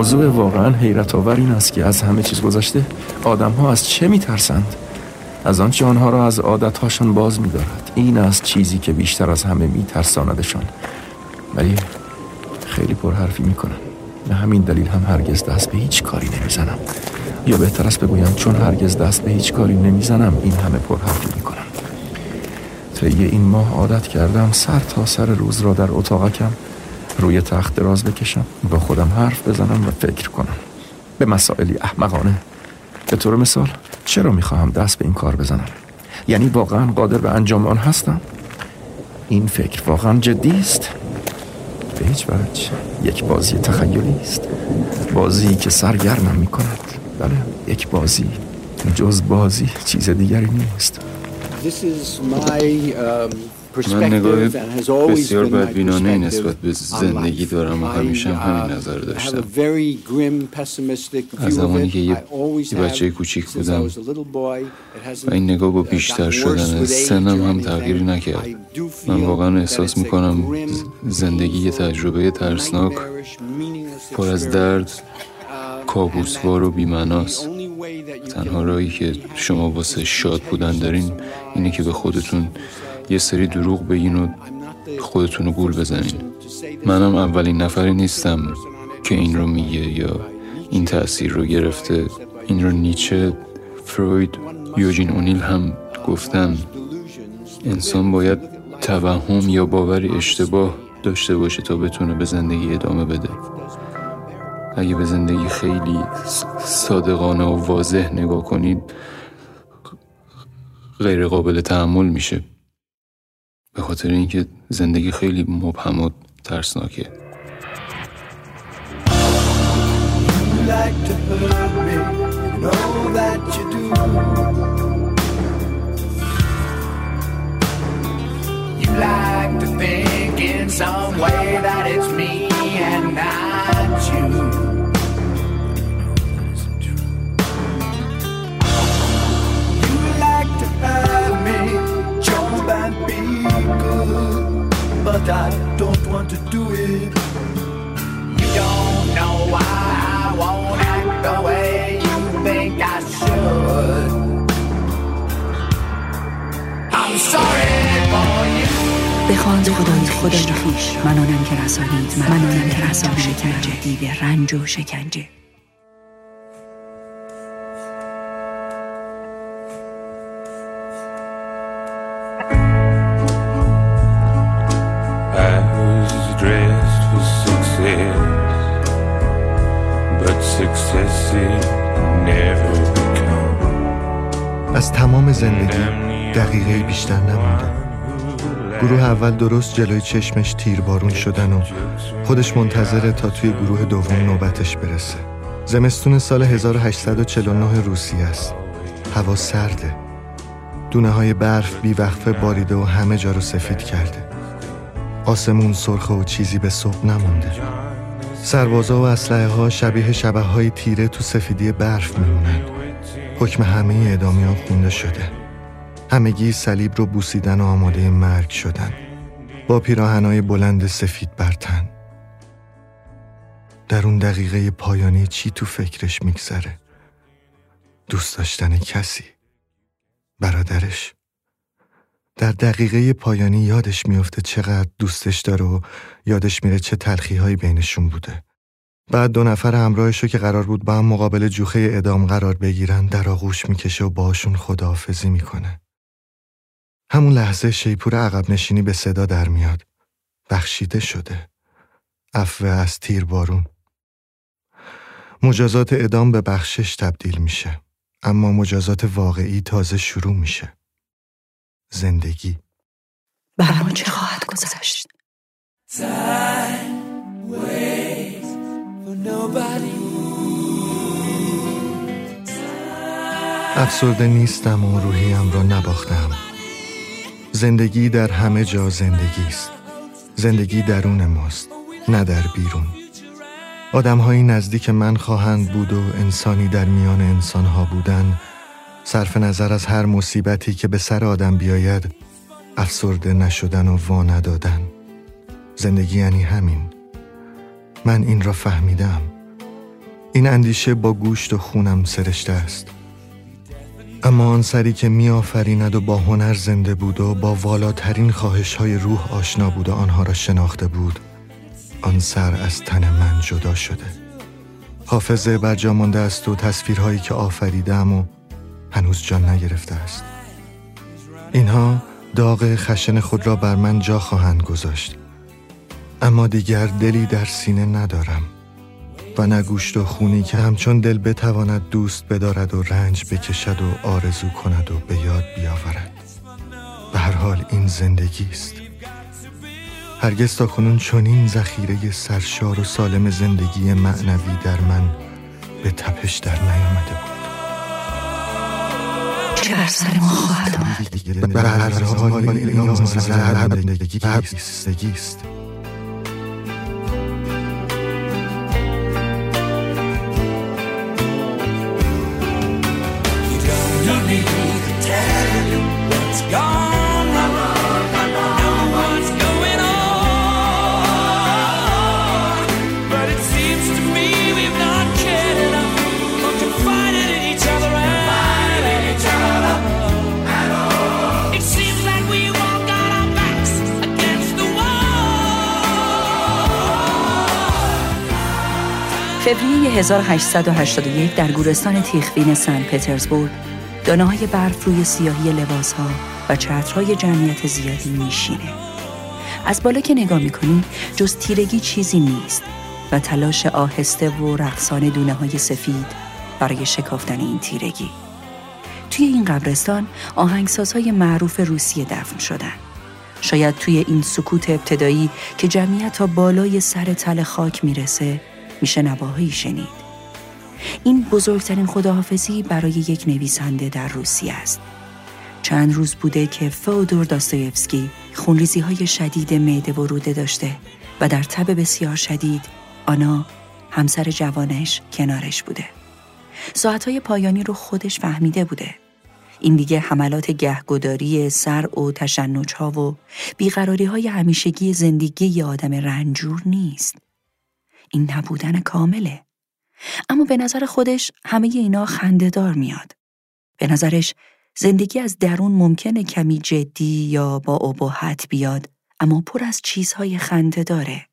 موضوع واقعا حیرت آور این است که از همه چیز گذشته آدم ها از چه میترسند؟ از آنچه آنها را از عادتهاشان باز میدارد. این است چیزی که بیشتر از همه میترساندشان ولی خیلی پرحرفی می‌کنم به همین دلیل هم هرگز دست به هیچ کاری نمی‌زنم. یا بهتر است بگویم چون هرگز دست به هیچ کاری نمی‌زنم این همه پرحرفی می‌کنم. طی این ماه عادت کردم سر تا سر روز را در اتاقکم روی تخت دراز بکشم با خودم حرف بزنم و فکر کنم. به مسائلی احمقانه. به طور مثال چرا می‌خواهم دست به این کار بزنم؟ یعنی واقعا قادر به انجام آن هستم؟ این فکر واقعا جدی است؟ به هیچ وجه. یک بازی تخیلی است. بازی که سرگرمم می‌کند. بله یک بازی. جز بازی چیز دیگری نیست. من نگاه بسیار بدبینانه نسبت به زندگی دارم و همیشه همین نظر داشتم. از زمانی که یه بچه کوچیک بودم و این نگاه با بیشتر شدن سنم هم تغییری نکرد. من واقعا احساس می‌کنم زندگی یه تجربه ترسناک پر از درد کابوسوار و بیمناست تنها راهی که شما واسه شاد بودن دارین اینه که به خودتون یه سری دروغ بگین و خودتون رو گول بزنین. منم اولین نفری نیستم که این رو میگه یا این تاثیر رو گرفته. این رو نیچه فروید یوجین اونیل هم گفتن. انسان باید توهم یا باوری اشتباه داشته باشه تا بتونه به زندگی ادامه بده. اگه به زندگی خیلی صادقانه و واضح نگاه کنید غیر قابل تحمل میشه. به خاطر اینکه زندگی خیلی مبهم و ترسناکه I. don't want to do it. You don't know why I won't act the way you think I should. I'm sorry for you. بخوان خدای خودش را خیش منانم که رسانید منانم که رسان شکنجه دیو رنج و شکنجه گروه اول درست جلوی چشمش تیربارون شدن و خودش منتظره تا توی گروه دوم نوبتش برسه. زمستون سال 1849 روسیه است. هوا سرده. دونه های برف بیوقفه باریده و همه جا رو سفید کرده. آسمون سرخه و چیزی به صبح نمونده. سربازا و اسلحه ها شبیه شبه های تیره تو سفیدی برف میمونن. حکم همه ادامی ها خونده شده. همگی صلیب رو بوسیدن و آماده مرگ شدن. با پیراهنای بلند سفید برتن در اون دقیقه پایانی چی تو فکرش میگذره؟ دوست داشتن کسی؟ برادرش؟ در دقیقه پایانی یادش میفته چقدر دوستش داره و یادش میره چه تلخی هایی بینشون بوده. بعد دو نفر همراهشو که قرار بود با هم مقابل جوخه ادام قرار بگیرن در آغوش می‌کشه و باشون خداحافظی می‌کنه. همون لحظه شیپور عقب نشینی به صدا در میاد. بخشیده شده. عفو از تیر بارون. مجازات ادام به بخشش تبدیل میشه. اما مجازات واقعی تازه شروع میشه. زندگی برامون چه خواهد گذشت افسرده نیستم و روحیم را نباختم زندگی در همه جا زندگی است. زندگی درون ماست نه در بیرون. آدمهایی نزدیک من خواهند بود و انسانی در میان انسانها بودن. صرف نظر از هر مصیبتی که به سر آدم بیاید افسرده نشدن و وا ندادن. زندگی یعنی همین. من این را فهمیدم. این اندیشه با گوشت و خونم سرشته است. اما آن سری که می آفریند و با هنر زنده بود و با والاترین خواهش های روح آشنا بود و آنها را شناخته بود آن سر از تن من جدا شده. حافظه بر جا مانده است و تصویرهایی که آفریدم و هنوز جان نگرفته است. اینها داغ خشن خود را بر من جا خواهند گذاشت. اما دیگر دلی در سینه ندارم. و نه گوشت و خونی که همچون دل بتواند دوست بدارد و رنج بکشد و آرزو کند و به یاد بیاورد. به هر حال این زندگی است. هرگز تا کنون چنین ذخیره سرشار و سالم زندگی معنوی در من به تپش در نیامده بود. چه بر سر ما خواهد آمد؟ به هر حال این زندگی است. 1881 در گورستان تیخبین سن پترزبورگ دانه برف روی سیاهی لباس ها و چترهای جمعیت زیادی میشینه. از بالا که نگاه می‌کنی جز تیرگی چیزی نیست و تلاش آهسته و رقصان دونه های سفید برای شکافتن این تیرگی. توی این قبرستان آهنگسازهای معروف روسیه دفن شدن. شاید توی این سکوت ابتدایی که جمعیت تا بالای سر تل خاک می‌رسه میشه نواهایی شنید. این بزرگترین خداحافظی برای یک نویسنده در روسیه است. چند روز بوده که فودور داستایفسکی خونریزی های شدید معده و روده داشته و در تب بسیار شدید آنا همسر جوانش کنارش بوده. ساعتهای پایانی رو خودش فهمیده بوده. این دیگه حملات گهگداری سر و تشنج ها و بیقراری های همیشگی زندگی آدم رنجور نیست. این نبودن کامله. اما به نظر خودش همه اینا خندهدار میاد. به نظرش زندگی از درون ممکنه کمی جدی یا با ابهت بیاد اما پر از چیزهای خنده داره.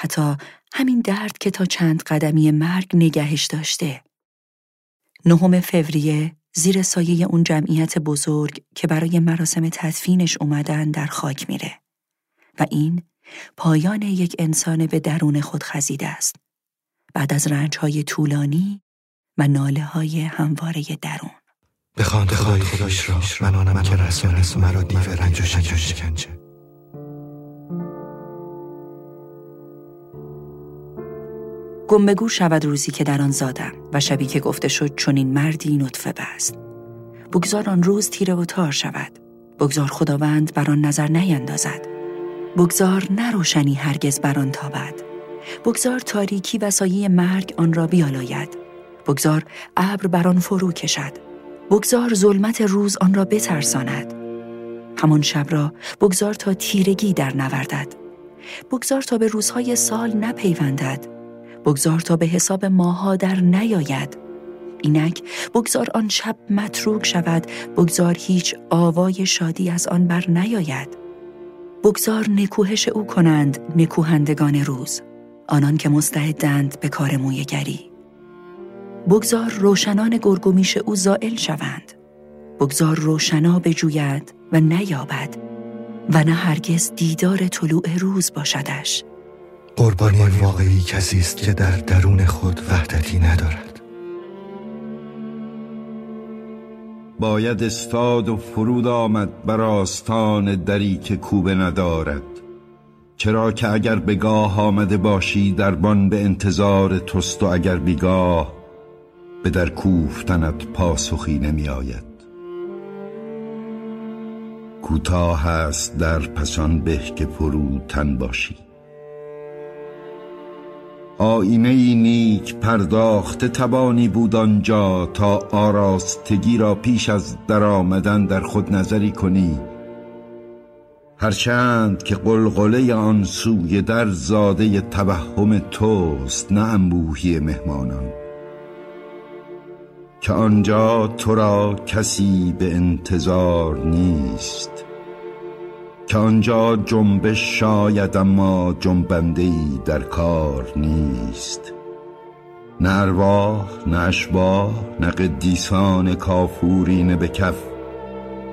حتی همین درد که تا چند قدمی مرگ نگهش داشته. نهم فوریه زیر سایه اون جمعیت بزرگ که برای مراسم تدفینش اومدن در خاک میره. و این پایان یک انسان به درون خود خزیده است. بعد از های طولانی و ناله های همواره درون. بخوان خدای خودش را. من آنم که رسانست مرا دیو رنج و شکنجه. گم شود روزی که در آن زادم و شبی که گفته شد چون این مردی نطفه بست. بگذار آن روز تیره و تار شود. بگذار خداوند بر آن نظر نیندازد. بگذار نروشنی هرگز بر آن تابد. بگذار تاریکی و سایه مرگ آن را بیالاید. بگذار ابر بر آن فرو کشد. بگذار ظلمت روز آن را بترساند. همان شب را بگذار تا تیرگی در نوردد. بگذار تا به روزهای سال نپیوندد. بگذار تا به حساب ماها در نیاید. اینک بگذار آن شب متروک شود. بگذار هیچ آوای شادی از آن بر نیاید. بگذار نکوهش او کنند نکوهندگان روز آنان که مستعدند به کار مویگری. بگذار روشنان گرگومیش او زائل شوند. بگذار روشنا بجوید و نیابد و نه هرگز دیدار طلوع روز باشدش. قربانی واقعی کسی است که در درون خود وحدتی ندارد. باید استاد و فرود آمد بر آستان دری که کوبه ندارد. چرا که اگر بگاه آمده باشی دربان به انتظار توست و اگر بیگاه به در کوفتنت پاسخی نمی آید. کوتاه است در پسان به که تن باشی. آینه نیک پرداخته توانی بود آنجا تا آراستگی را پیش از درآمدن در خود نظری کنی. هرچند که قلقله آن سوی در زاده توهم توست نه انبوهی مهمانان. که آنجا تو را کسی به انتظار نیست. که آنجا جنبش شاید اما جنبنده ای در کار نیست. نه ارواح نه اشباه نه قدیسان کافورین به کف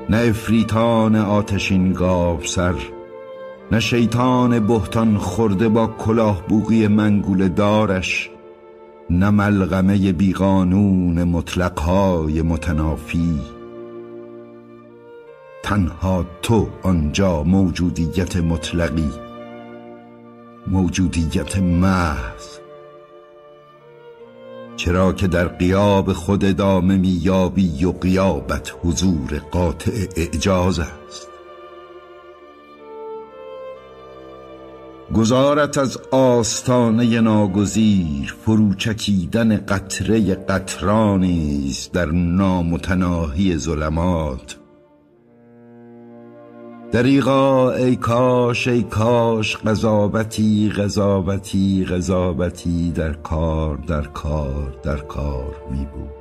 نه افریتان آتشین گاو سر نه شیطان بهتان خورده با کلاه بوغی منگول دارش نه ملغمه بیقانون مطلقهای متنافی. تنها تو آنجا موجودیت مطلقی موجودیت محض. چرا که در قیاب خود ادامه میابی و قیابت حضور قاطع اعجاز است. گذارت از آستانه ناگزیر فروچکیدن قطره قطرانی در نامتناهی ظلمات. دریغا ای کاش ای کاش قضاوتی قضاوتی قضاوتی در کار در کار در کار می بود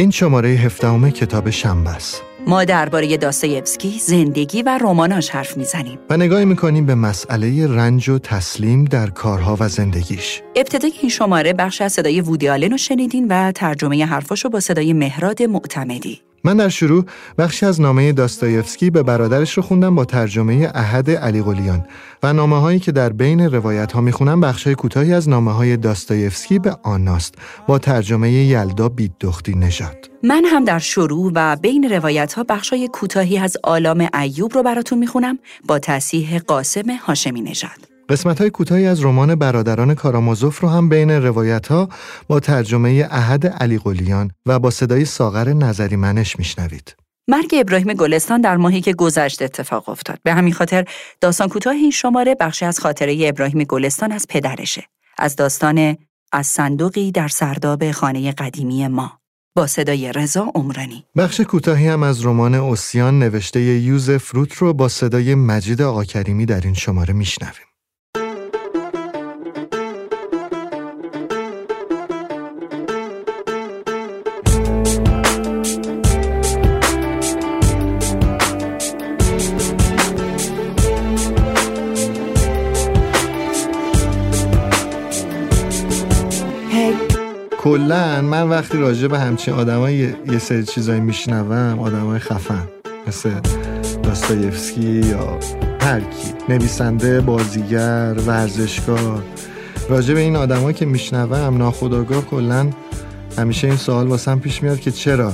این شماره هفدهم کتاب شنبه است. ما درباره داستایفسکی زندگی و رماناش حرف می‌زنیم و نگاهی می‌کنیم به مسئله رنج و تسلیم در کارها و زندگیش. ابتدای این شماره بخش از صدای وودی آلن رو شنیدین و ترجمه حرفاشو با صدای مهراد معتمدی. من در شروع بخشی از نامه داستایفسکی به برادرش رو خوندم با ترجمه احد علی قلیان و نامه هایی که در بین روایت ها می‌خونم بخش های کوتاهی از نامه های داستایفسکی به آناست با ترجمه یلدا بیدختی نژاد. من هم در شروع و بین روایت ها بخش های کوتاهی از آلام ایوب رو براتون می‌خونم با تصیح قاسم هاشمی نژاد. قسمت های کوتاهی از رمان برادران کارامازوف رو هم بین روایت ها با ترجمه احد علی قلیان و با صدای ساغر نظری منش میشنوید. مرگ ابراهیم گلستان در ماهی که گذشت اتفاق افتاد. به همین خاطر داستان کوتاه این شماره بخشی از خاطره ابراهیم گلستان از پدرشه. از داستان از صندوقی در سرداب خانه قدیمی ما. با صدای رضا عمرانی بخش کوتاهی هم از رمان اوسیان نوشته یوز فروت رو با صدای مجید آقا کریمی در این شماره میشنویم. کلا من وقتی راجع به همچین آدمای یه سری چیزایی میشنوم آدمای خفن مثل داستایفسکی یا هر نویسنده بازیگر ورزشکار. راجع به این آدمایی که میشنوم ناخداگاه کلا همیشه این سوال واسم پیش میاد که چرا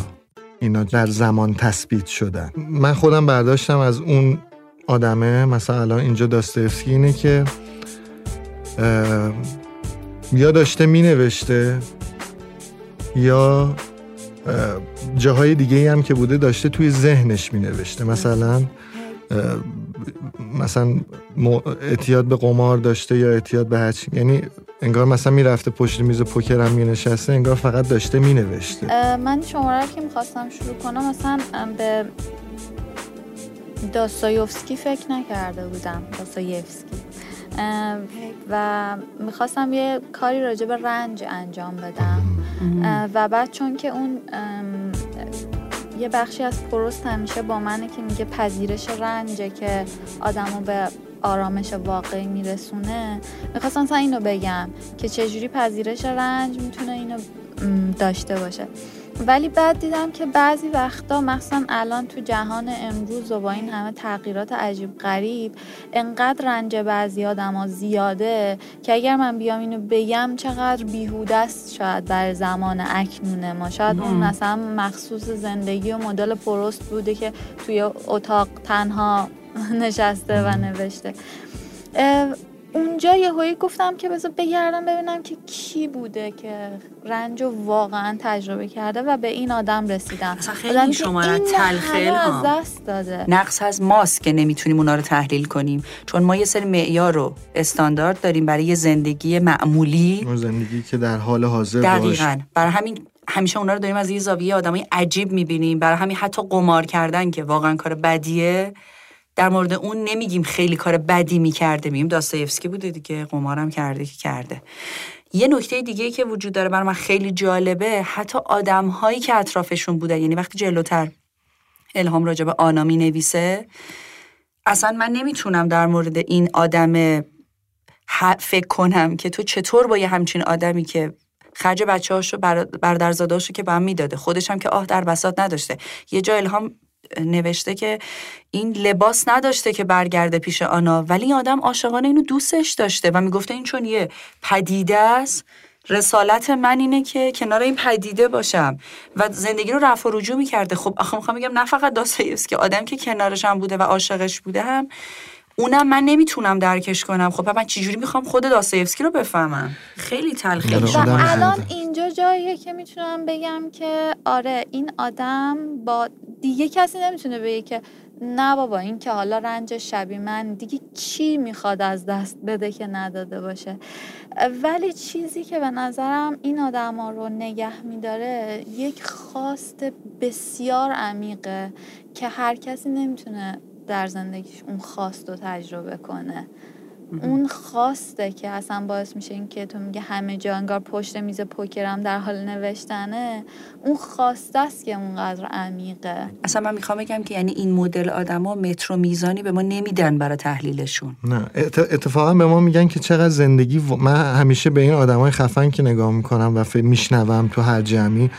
اینا در زمان تثبیت شدن. من خودم برداشتم از اون آدمه. مثلا الان اینجا داستایفسکی اینه که یا داشته می نوشته یا جاهای دیگه هم که بوده داشته توی ذهنش می نوشته مثلا مثلا اعتیاد به قمار داشته یا اعتیاد به هرچی. یعنی انگار مثلا می‌رفته پشت میز پوکر هم می نشسته انگار فقط داشته می نوشته من شماره که می‌خواستم شروع کنم مثلا به داستایوفسکی فکر نکرده بودم. داستایوفسکی. و می‌خواستم یه کاری راجع به رنج انجام بدم. و بعد چون که اون یه بخشی از پروست همیشه با منه که میگه پذیرش رنجه که آدمو به آرامش واقعی میرسونه. می‌خواستم مثلا اینو بگم که چجوری پذیرش رنج می‌تونه اینو داشته باشه. ولی بعد دیدم که بعضی وقتا مثلا الان تو جهان امروز و با این همه تغییرات عجیب غریب انقدر رنج بعضی آدم ها زیاده که اگر من بیام اینو بگم چقدر بیهوده است شاید بر زمان اکنون ما. شاید اون مثلا مخصوص زندگی و مدل پروست بوده که توی اتاق تنها نشسته و نوشته. اونجا یه هایی گفتم که بذار بگردم ببینم که کی بوده که رنج رو واقعا تجربه کرده و به این آدم رسیدم. اصلا خیلی شما را تلخیل از دست داده. نقص از ماست که نمی‌تونیم اونا رو تحلیل کنیم. چون ما یه سری معیار رو استاندارد داریم برای یه زندگی معمولی. زندگی که در حال حاضر دقیقا. برای همین همیشه اونا رو داریم از یه زاویه آدمای عجیب می‌بینیم. برای همین حتی قمار کردن که واقعا کار بدیه. در مورد اون نمیگیم خیلی کار بدی می‌کرده. میگیم داستایفسکی بوده دیگه قمارم کرده که کرده. یه نکته دیگه که وجود داره برای من خیلی جالبه حتی آدم هایی که اطرافشون بودن یعنی وقتی جلوتر الهام راجع به آنا می نویسه اصلا من نمی‌تونم در مورد این آدم فکر کنم که تو چطور با یه همچین آدمی که خرج بچه هاشو برادرزاده هاشو که به هم می‌داده. خودش هم که آه در بساط نداشته. یه جا الهام نوشته که این لباس نداشته که برگرده پیش آنا ولی این آدم عاشقانه اینو دوستش داشته و می‌گفته این چون یه پدیده است رسالت من اینه که کنار این پدیده باشم و زندگی رو رفع و رجوع می‌کرده. خب آخه می‌خوام بگم نه فقط که آدم که کنارش هم بوده و عاشقش بوده هم اونم من نمی‌تونم درکش کنم. خب من چجوری می‌خوام خود داستایفسکی رو بفهمم؟ خیلی تلخی. و الان اینجا جاییه که می‌تونم بگم که آره این آدم با دیگه کسی نمی‌تونه بگه که نه بابا این که حالا رنج شبیه من دیگه چی می‌خواد از دست بده که نداده باشه؟ ولی چیزی که به نظرم این آدم ها رو نگه میداره یک خواست بسیار عمیقه که هر کسی نمی‌تونه در زندگیش اون خواست رو تجربه کنه. اون خواسته که اصلا باعث میشه این که تو میگه همه جا انگار پشت میز پوکرم در حال نوشتنه اون خواسته است که اونقدر عمیقه. اصلا من می‌خوام بگم که یعنی این مدل آدما مترو میزانی به ما نمیدن برای تحلیلشون. نه اتفاقا به ما میگن که چقدر زندگی و... من همیشه به این آدمای خفن که نگاه می‌کنم و میشنوم تو هر جمعی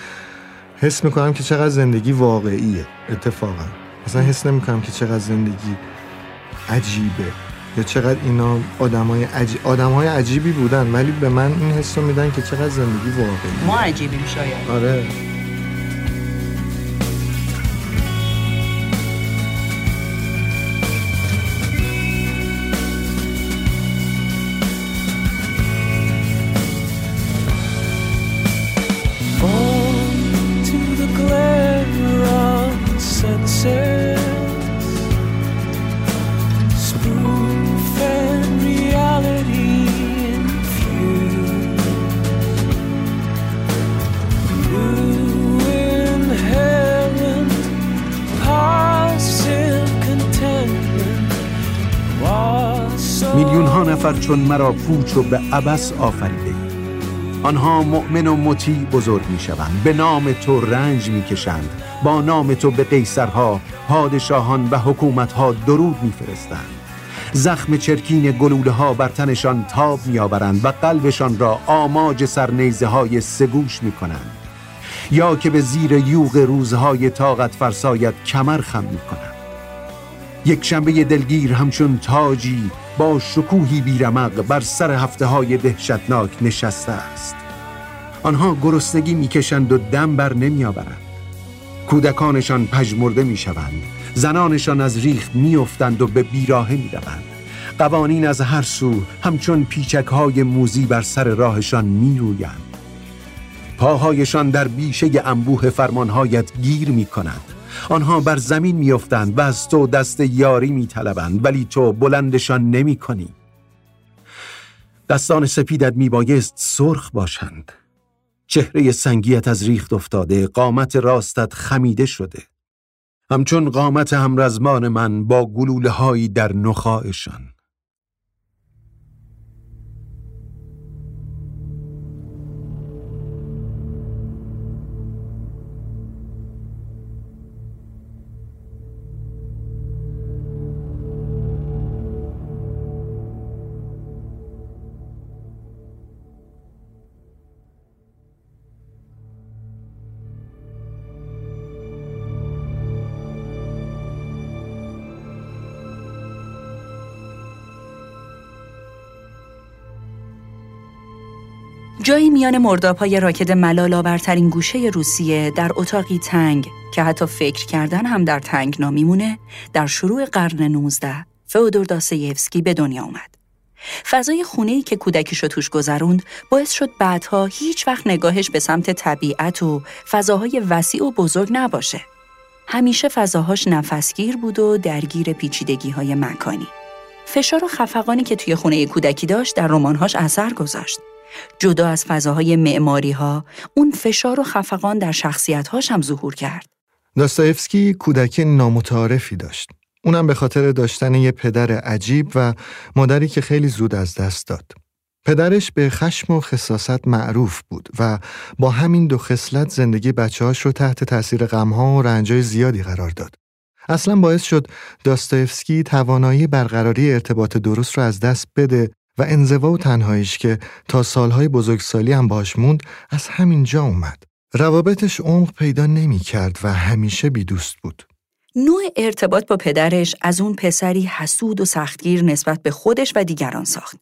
حس می‌کنم که چقدر زندگی واقعیه اتفاقا. اصلا حس نمی‌کنم که چقدر زندگی عجیبه یا چقدر اینا آدمای عجیب آدمای عجیبی بودن ولی به من این حس رو میدن که چقدر زندگی واقعی ما عجیبیم شاید. آره. نفر چون مرا پوچ و به عبس آفریده. آنها مؤمن و مطیع بزرگ می شوند به نام تو رنج می کشند با نام تو به قیصرها پادشاهان و حکومتها درود می فرستند زخم چرکین گلوله ها بر تنشان تاب می آورند و قلبشان را آماج سرنیزه های سگوش می کنند یا که به زیر یوغ روزهای طاقت فرسایت کمر خم می کنند یک شنبه دلگیر همچون تاجی با شکوهی بیرمق بر سر هفته های دهشتناک نشسته است. آنها گرسنگی می‌کشند و دم بر نمیآورند. کودکانشان پژمرده می‌شوند. زنانشان از ریخت میافتند و به بیراهه می‌روند. قوانین از هر سو همچون پیچک های موزی بر سر راهشان میرویند پاهایشان در بیشه انبوه فرمانهایت گیر می آنها بر زمین میافتند و از تو دست یاری میطلبند ولی تو بلندشان نمی کنی. دستان سپیدت میبایست سرخ باشند. چهره سنگیت از ریخت افتاده قامت راستت خمیده شده. همچون قامت همرزمان من با گلوله هایی در نخواهشان جایی میان مردابهای راکت ملال آورترین گوشه روسیه در اتاقی تنگ که حتی فکر کردن هم در تنگ نامیمونه در شروع قرن 19 فئودور داستایفسکی به دنیا اومد. فضای خونه‌ای که کودکیش رو توش گذروند باعث شد بعدها هیچ وقت نگاهش به سمت طبیعت و فضاهای وسیع و بزرگ نباشه. همیشه فضاهاش نفسگیر بود و درگیر پیچیدگی های مکانی. فشار و خفقانی که توی خونه کودکی داشت در رمانهاش اثر گذاشت. جدا از فضاهای معماری ها، اون فشار و خفقان در شخصیتهاش هم ظهور کرد. داستایفسکی کودکی نامتعارفی داشت. اونم به خاطر داشتن یه پدر عجیب و مادری که خیلی زود از دست داد. پدرش به خشم و خصاصت معروف بود و با همین دو خصلت زندگی بچه هاش رو تحت تاثیر غمها و رنجای زیادی قرار داد. اصلا باعث شد داستایفسکی توانایی برقراری ارتباط درست رو از دست بده و انزوا و تنهاییش که تا سالهای بزرگسالی هم باش موند از همین جا اومد. روابطش عمق پیدا نمی کرد و همیشه بی دوست بود. نوع ارتباط با پدرش از اون پسری حسود و سختگیر نسبت به خودش و دیگران ساخت.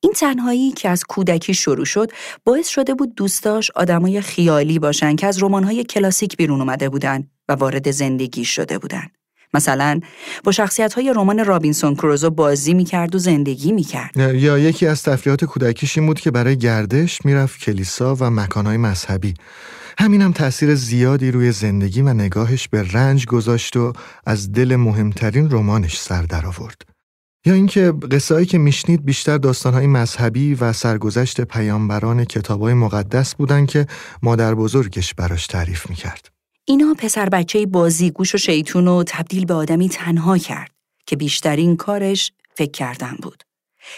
این تنهایی که از کودکی شروع شد باعث شده بود دوستاش آدمای خیالی باشن که از رمان‌های کلاسیک بیرون اومده بودن و وارد زندگی شده بودن. مثلا با شخصیت های رمان رابینسون کروزو بازی می‌کرد و زندگی می‌کرد یا یکی از تفریحات کودکیش این بود که برای گردش می‌رفت کلیسا و مکانهای مذهبی همینم هم تأثیر زیادی روی زندگی و نگاهش به رنج گذاشت و از دل مهمترین رمانش سر درآورد. یا اینکه قصه‌ای که میشنید بیشتر داستانهای مذهبی و سرگذشت پیامبران کتابای مقدس بودن که مادر بزرگش براش تعریف می‌کرد. اینا پسر بچه بازی گوش و شیطون رو تبدیل به آدمی تنها کرد که بیشترین کارش فکر کردن بود.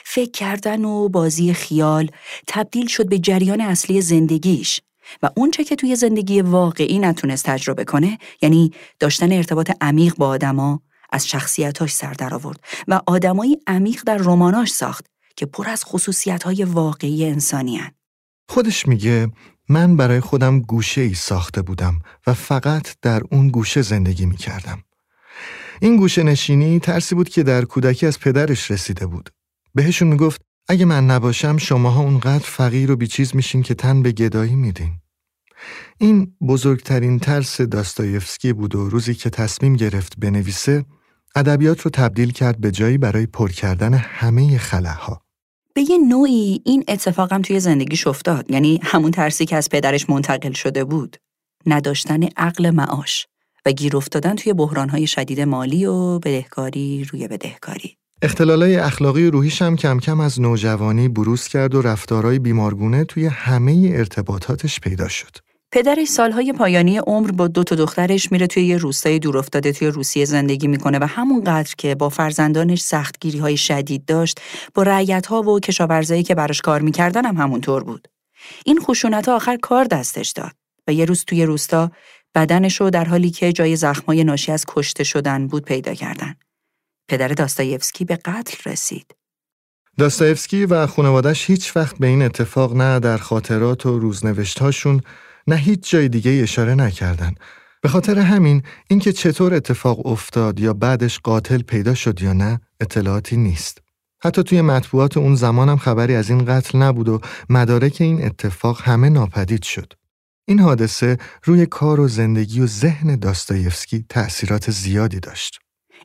فکر کردن و بازی خیال تبدیل شد به جریان اصلی زندگیش و اونچه که توی زندگی واقعی نتونست تجربه کنه یعنی داشتن ارتباط عمیق با آدما از شخصیتاش سر در آورد و آدمایی عمیق در رماناش ساخت که پر از خصوصیت‌های واقعی انسانی هن. خودش میگه من برای خودم گوشه ای ساخته بودم و فقط در اون گوشه زندگی می کردم. این گوشه نشینی ترسی بود که در کودکی از پدرش رسیده بود. بهشون می‌گفت اگه من نباشم شماها اونقدر فقیر و بیچیز میشین که تن به گدایی میدین. این بزرگترین ترس داستایفسکی بود و روزی که تصمیم گرفت بنویسه ادبیات رو تبدیل کرد به جایی برای پر کردن همه خلاها. به یه نوعی این اتفاقم توی زندگیش افتاد. یعنی همون ترسی که از پدرش منتقل شده بود. نداشتن عقل معاش و گیر افتادن توی بحرانهای شدید مالی و بدهکاری روی بدهکاری. اختلالای اخلاقی و روحیش هم کم کم از نوجوانی بروز کرد و رفتارهای بیمارگونه توی همه ارتباطاتش پیدا شد. پدرش سالهای پایانی عمر با دو تا دخترش میره توی یه روستای دورافتاده توی روسیه زندگی می‌کنه و همونقدر که با فرزندانش سختگیری های شدید داشت با رعیت ها و کشاورزایی که براش کار می‌کردن هم همونطور بود. این خشونت آخر کار دستش داد و یه روز توی روستا بدنش رو در حالی که جای زخمای ناشی از کشته شدن بود پیدا کردن. پدر داستایفسکی به قتل رسید. داستایفسکی و خانوادش هیچ وقت به این اتفاق نه در خاطرات و روزنوشتهاشون نه هیچ جای دیگه اشاره نکردن. به خاطر همین اینکه چطور اتفاق افتاد یا بعدش قاتل پیدا شد یا نه اطلاعاتی نیست. حتی توی مطبوعات اون زمانم خبری از این قتل نبود و مدارک این اتفاق همه ناپدید شد. این حادثه روی کار و زندگی و ذهن داستایفسکی تأثیرات زیادی داشت.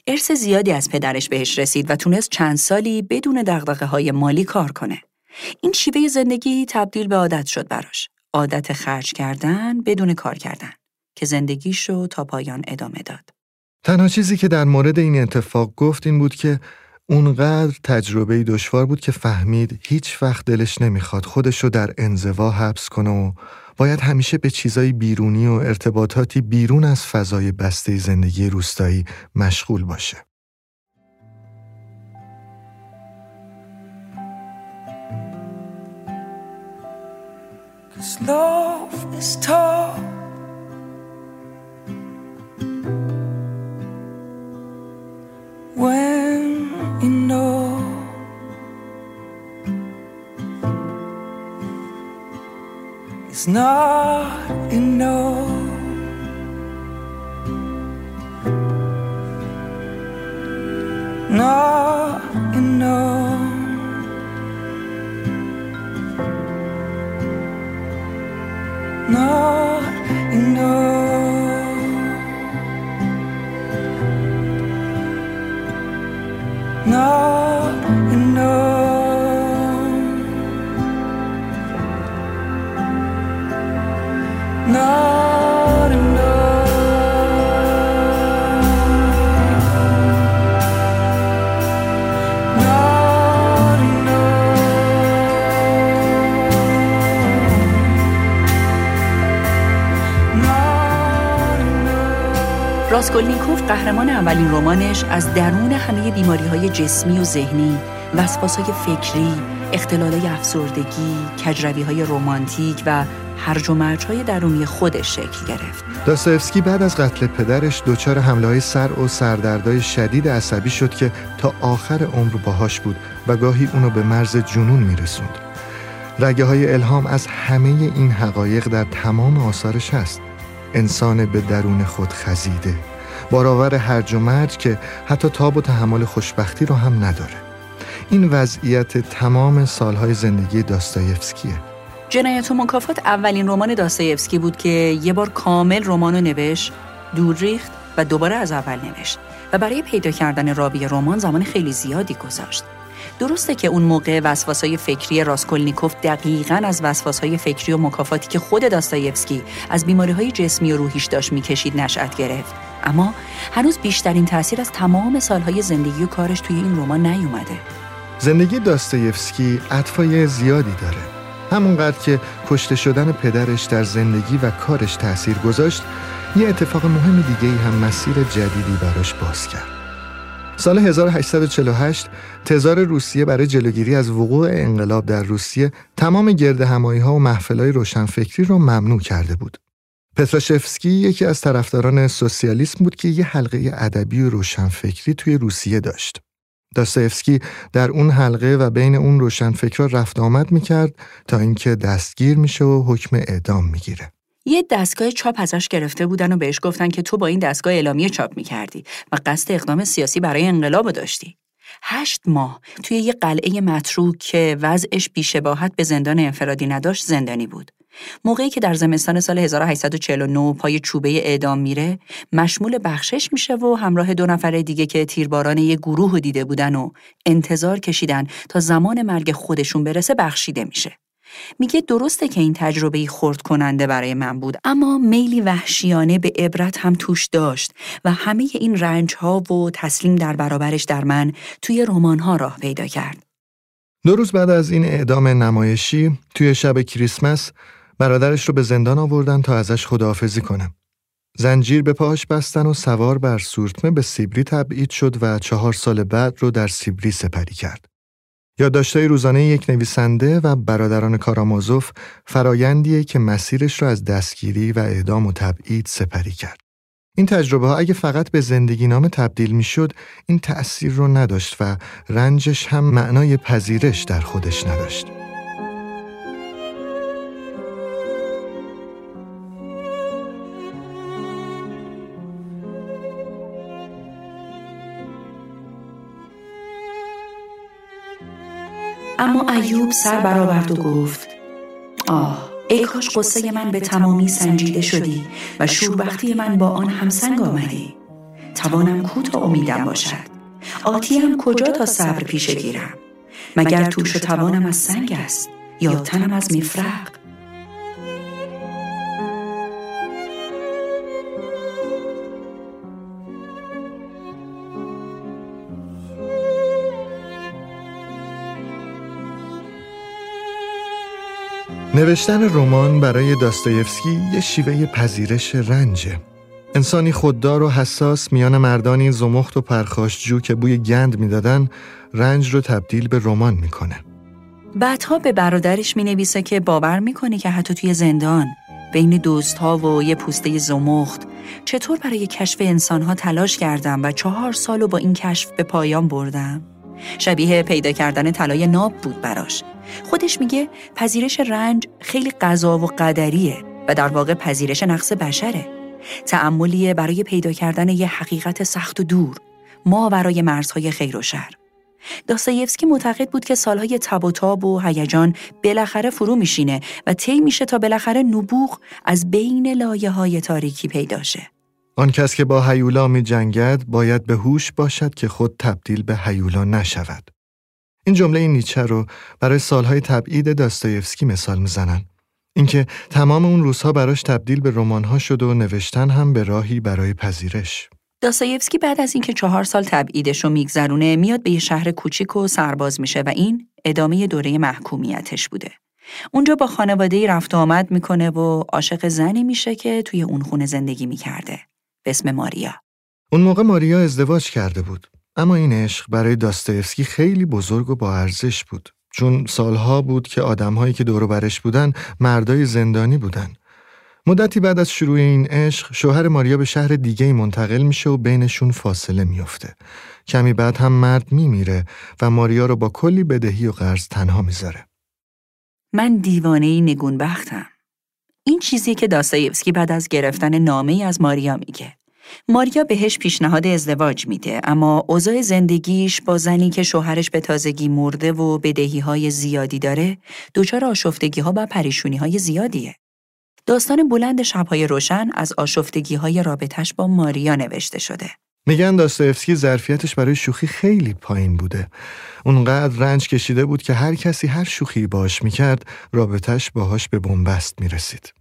ارث زیادی از پدرش بهش رسید و تونست چند سالی بدون دغدغه های مالی کار کنه. این شیوه زندگی تبدیل به عادت شد براش. عادت خرج کردن بدون کار کردن که زندگیشو تا پایان ادامه داد. تنها چیزی که در مورد این اتفاق گفت این بود که اونقدر تجربه دشوار بود که فهمید هیچ وقت دلش نمی‌خواد خودش رو در انزوا حبس کنه و باید همیشه به چیزای بیرونی و ارتباطاتی بیرون از فضای بسته زندگی روستایی مشغول باشه. Cause love is tall. When you know it's not enough. Not enough. No. راسکولنیکوف قهرمان اولین رمانش از درون همه بیماری های جسمی و ذهنی، وسواس های فکری، اختلال افسردگی، کجروی های رومانتیک و هرج و مرج های درونی خودش شکل گرفت. داستایفسکی بعد از قتل پدرش دچار حمله های سر و سردردهای شدید عصبی شد که تا آخر عمر باهاش بود و گاهی اونو به مرز جنون میرسوند. رگه های الهام از همه این حقایق در تمام آثارش هست. انسان به درون خود خزیده. بارآور هرج و مرج که حتی تاب و تحمل خوشبختی رو هم نداره. این وضعیت تمام سالهای زندگی داستایفسکیه. جنایت و مکافات اولین رمان داستایفسکی بود که یه بار کامل رمانو نوشت دور ریخت و دوباره از اول نوشت. و برای پیدا کردن راوی رمان زمان خیلی زیادی گذاشت. درسته که اون موقع وسواسای فکری راسکولنیکوف دقیقا از وسواسای فکری و مکافاتی که خود داستایفسکی از بیماری های جسمی و روحیش داشت می‌کشید نشأت گرفت. اما هنوز بیشترین تاثیر از تمام سالهای زندگی و کارش توی این رمان نیومده. زندگی داستایفسکی اطفای زیادی داره. همونقدر که کشته شدن پدرش در زندگی و کارش تاثیر گذاشت یه اتفاق مهم دیگه هم مسیر جدیدی براش باز کرد. سال 1848 تزار روسیه برای جلوگیری از وقوع انقلاب در روسیه تمام گرد همایی ها و محفل های روشنفکری را ممنوع کرده بود. پتراشفسکی یکی از طرفداران سوسیالیسم بود که یه حلقه ادبی و روشنفکری توی روسیه داشت. داستایفسکی در اون حلقه و بین اون روشنفکرا رفت آمد می‌کرد تا اینکه دستگیر میشه و حکم اعدام می‌گیره. یه دستگاه چاپ ازش گرفته بودن و بهش گفتن که تو با این دستگاه اعلامیه چاپ می‌کردی و قصد اقدام سیاسی برای انقلاب داشتی. هشت ماه توی یه قلعه متروک که وضعش بیشباهت به زندان انفرادی نداشت زندانی بود. موقعی که در زمستان سال 1849 پای چوبه اعدام میره مشمول بخشش میشه و همراه دو نفر دیگه که تیرباران یه گروه دیده بودن و انتظار کشیدن تا زمان مرگ خودشون برسه بخشیده میشه. میگه درسته که این تجربه خورد کننده برای من بود اما میلی وحشیانه به عبرت هم توش داشت و همه این رنج ها و تسلیم در برابرش در من توی رمان ها راه پیدا کرد. دو روز بعد از این اعدام نمایشی توی شب کریسمس برادرش رو به زندان آوردن تا ازش خداحافظی کنه. زنجیر به پاهاش بستن و سوار بر سورتمه به سیبری تبعید شد و چهار سال بعد رو در سیبری سپری کرد. یادداشت‌های روزانه یک نویسنده و برادران کارامازوف فرایندیه که مسیرش را از دستگیری و اعدام و تبعید سپری کرد. این تجربه ها اگه فقط به زندگی نام تبدیل می شد این تأثیر رو نداشت و رنجش هم معنای پذیرش در خودش نداشت. اما ایوب سر برآورد و گفت آه ای کاش قصه من به تمامی سنجیده شدی و شوربختی من با آن همسنگ آمدی. توانم کو تا امیدم باشد. آتیم کجا تا صبر پیشه گیرم؟ مگر توش توانم از سنگ است یا تنم از مفرق؟ نوشتن رمان برای داستایفسکی یه شیوه پذیرش رنجه. انسانی خوددار و حساس میان مردانی زمخت و پرخاشجو که بوی گند می‌دادن رنج رو تبدیل به رمان می‌کنه. بعدها به برادرش می نویسه که باور می‌کنه که حتی توی زندان بین دوست ها و یه پوسته زمخت چطور برای کشف انسان ها تلاش کردم و چهار سال با این کشف به پایان بردم. شبیه پیدا کردن طلای ناب بود براش. خودش میگه پذیرش رنج خیلی قضا و قدریه و در واقع پذیرش نقص بشره. تعملیه برای پیدا کردن یه حقیقت سخت و دور ما برای مرزهای خیر و شر. داستایفسکی معتقد بود که سالهای تب و تاب و هیجان بالاخره فرو میشینه و طی میشه تا بالاخره نبوغ از بین لایه های تاریکی پیدا شه. آن کس که با هیولا می جنگد باید به هوش باشد که خود تبدیل به هیولا نشود. این جمله نیچه رو برای سالهای تبعید داستایفسکی مثال می‌زنن. اینکه تمام اون روزها براش تبدیل به رمان‌ها شد و نوشتن هم به راهی برای پذیرش. داستایفسکی بعد از اینکه چهار سال تبعیدش رو میگذرونه میاد به یه شهر کوچیک و سرباز میشه و این ادامه دوره محکومیتش بوده. اونجا با خانواده رفت و آمد می‌کنه و عاشق زنی میشه که توی اون خونه زندگی می‌کرده. به اسم ماریا. اون موقع ماریا ازدواج کرده بود. اما این عشق برای داستایفسکی خیلی بزرگ و با ارزش بود. چون سالها بود که آدمهایی که دور برش بودن مردای زندانی بودن. مدتی بعد از شروع این عشق شوهر ماریا به شهر دیگه منتقل میشه و بینشون فاصله میافته. کمی بعد هم مرد میمیره و ماریا رو با کلی بدهی و قرض تنها می‌ذاره. من دیوانه ای نگون بختم. این چیزی که داستایفسکی بعد از گرفتن نامه از ماریا میگه. ماریا بهش پیشنهاد ازدواج میده اما اوضاع زندگیش با زنی که شوهرش به تازگی مرده و بدهی های زیادی داره دچار آشفتگی ها و پریشونی های زیادیه. داستان بلند شبهای روشن از آشفتگی های رابطش با ماریا نوشته شده. میگن داستایفسکی ظرفیتش برای شوخی خیلی پایین بوده. اونقدر رنج کشیده بود که هر کسی هر شوخی باش می‌کرد رابطش باهاش به بنبست می‌رسید.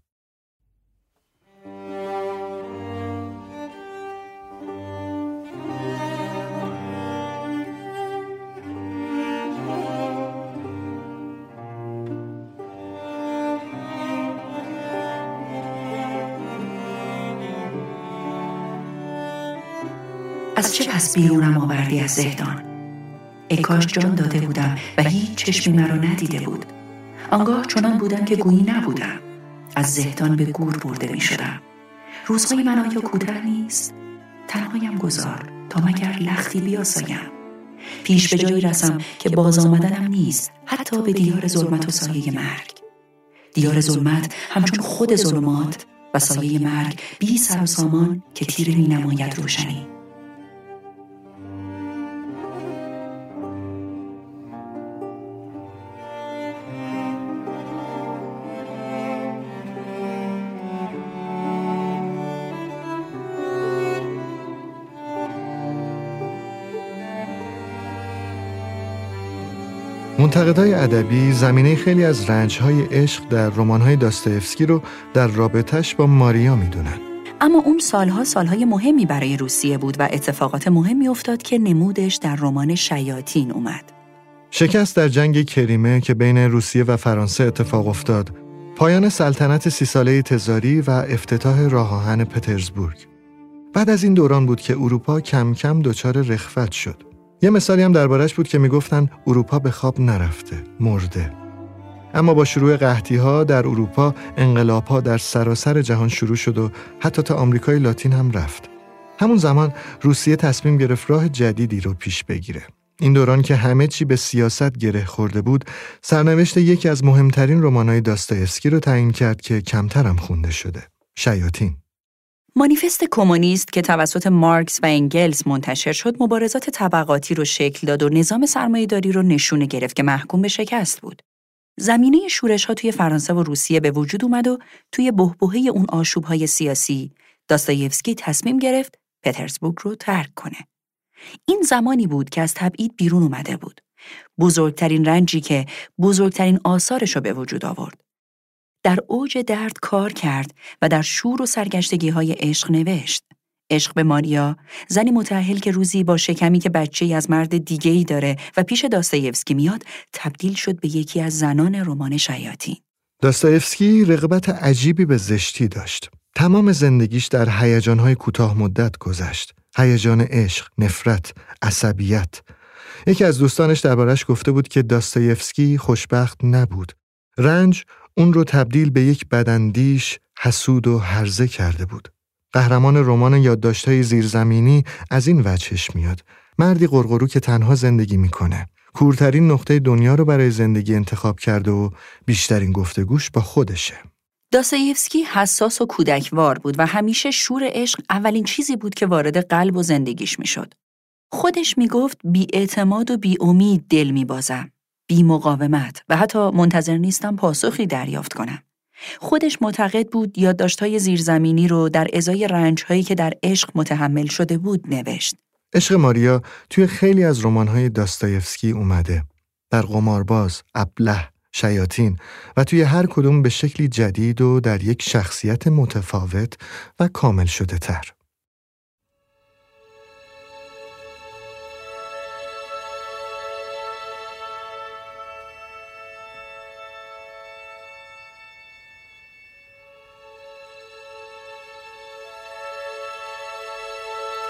از چه پس بیرونم آوردی از زهدان؟ اکاش جان داده بودم و هیچ چشمی مرا ندیده بود. آنگاه چنان بودم که گویی نبودم. از زهدان به گور برده می شدم. روزهای من آیا کوتاه نیست؟ تنهایم گذار تا مگر لختی بیاسایم. پیش به جایی رسم که باز آمدنم نیست حتی به دیار ظلمت و سایه مرگ. دیار ظلمت همچون خود ظلمات و سایه مرگ بی سر و سامان که تیر می نماید روشنی. منتقدای ادبی زمینه خیلی از رنجهای عشق در رمان‌های داستایفسکی رو در رابطش با ماریا می‌دونن. اما اون سالها سالهای مهمی برای روسیه بود و اتفاقات مهمی افتاد که نمودش در رمان شیاطین اومد. شکست در جنگ کریمه که بین روسیه و فرانسه اتفاق افتاد، پایان سلطنت سی ساله تزاری و افتتاح راه آهن پترزبورگ. بعد از این دوران بود که اروپا کم کم دچار رخوت شد. یه مثالی هم دربارش بود که می‌گفتن اروپا به خواب نرفته، مرده. اما با شروع قحطی ها در اروپا انقلاب ها در سراسر جهان شروع شد و حتی تا آمریکای لاتین هم رفت. همون زمان روسیه تصمیم گرفت راه جدیدی رو پیش بگیره. این دوران که همه چی به سیاست گره خورده بود، سرنوشت یکی از مهمترین رمان‌های داستایفسکی رو تعیین کرد که کمترم خونده شده. شیاطین. مانیفست کمونیست که توسط مارکس و انگلز منتشر شد مبارزات طبقاتی رو شکل داد و نظام سرمایهداری رو نشونه گرفت که محکوم به شکست بود. زمینه شورش ها توی فرانسه و روسیه به وجود اومد و توی بهبهه اون آشوب های سیاسی داستایفسکی تصمیم گرفت پترزبورگ رو ترک کنه. این زمانی بود که از تبعید بیرون اومده بود. بزرگترین رنجی که بزرگترین آثارش رو به وجود آورد. در اوج درد کار کرد و در شور و سرگشتگی های عشق نوشت. عشق به ماریا، زنی متحل که روزی با شکمی که بچه ای از مرد دیگه ای داره و پیش داستایفسکی میاد، تبدیل شد به یکی از زنان رمان شیاطین. داستایفسکی رغبت عجیبی به زشتی داشت. تمام زندگیش در هیجانهای کوتاه مدت گذشت. هیجان عشق، نفرت، عصبیت. یکی از دوستانش دربارش گفته بود که داستایفسکی خوشبخت نبود. رنج اون رو تبدیل به یک بدندیش، حسود و هرزه کرده بود. قهرمان رمان یادداشت‌های زیرزمینی از این وجهش میاد. مردی قرقرو که تنها زندگی می‌کنه. کورترین نقطه دنیا رو برای زندگی انتخاب کرده و بیشترین گفتگوش با خودشه. داستایفسکی حساس و کودکوار بود و همیشه شور عشق اولین چیزی بود که وارد قلب و زندگیش می‌شد. خودش می‌گفت بی اعتماد و بی امید دل میبازم. بی مقاومت و حتی منتظر نیستم پاسخی دریافت کنم. خودش معتقد بود یادداشت‌های زیرزمینی رو در ازای رنج‌هایی که در عشق متحمل شده بود نوشت. عشق ماریا توی خیلی از رمان‌های داستایفسکی اومده. در قمارباز، ابله، شیاطین و توی هر کدوم به شکلی جدید و در یک شخصیت متفاوت و کامل شده تر.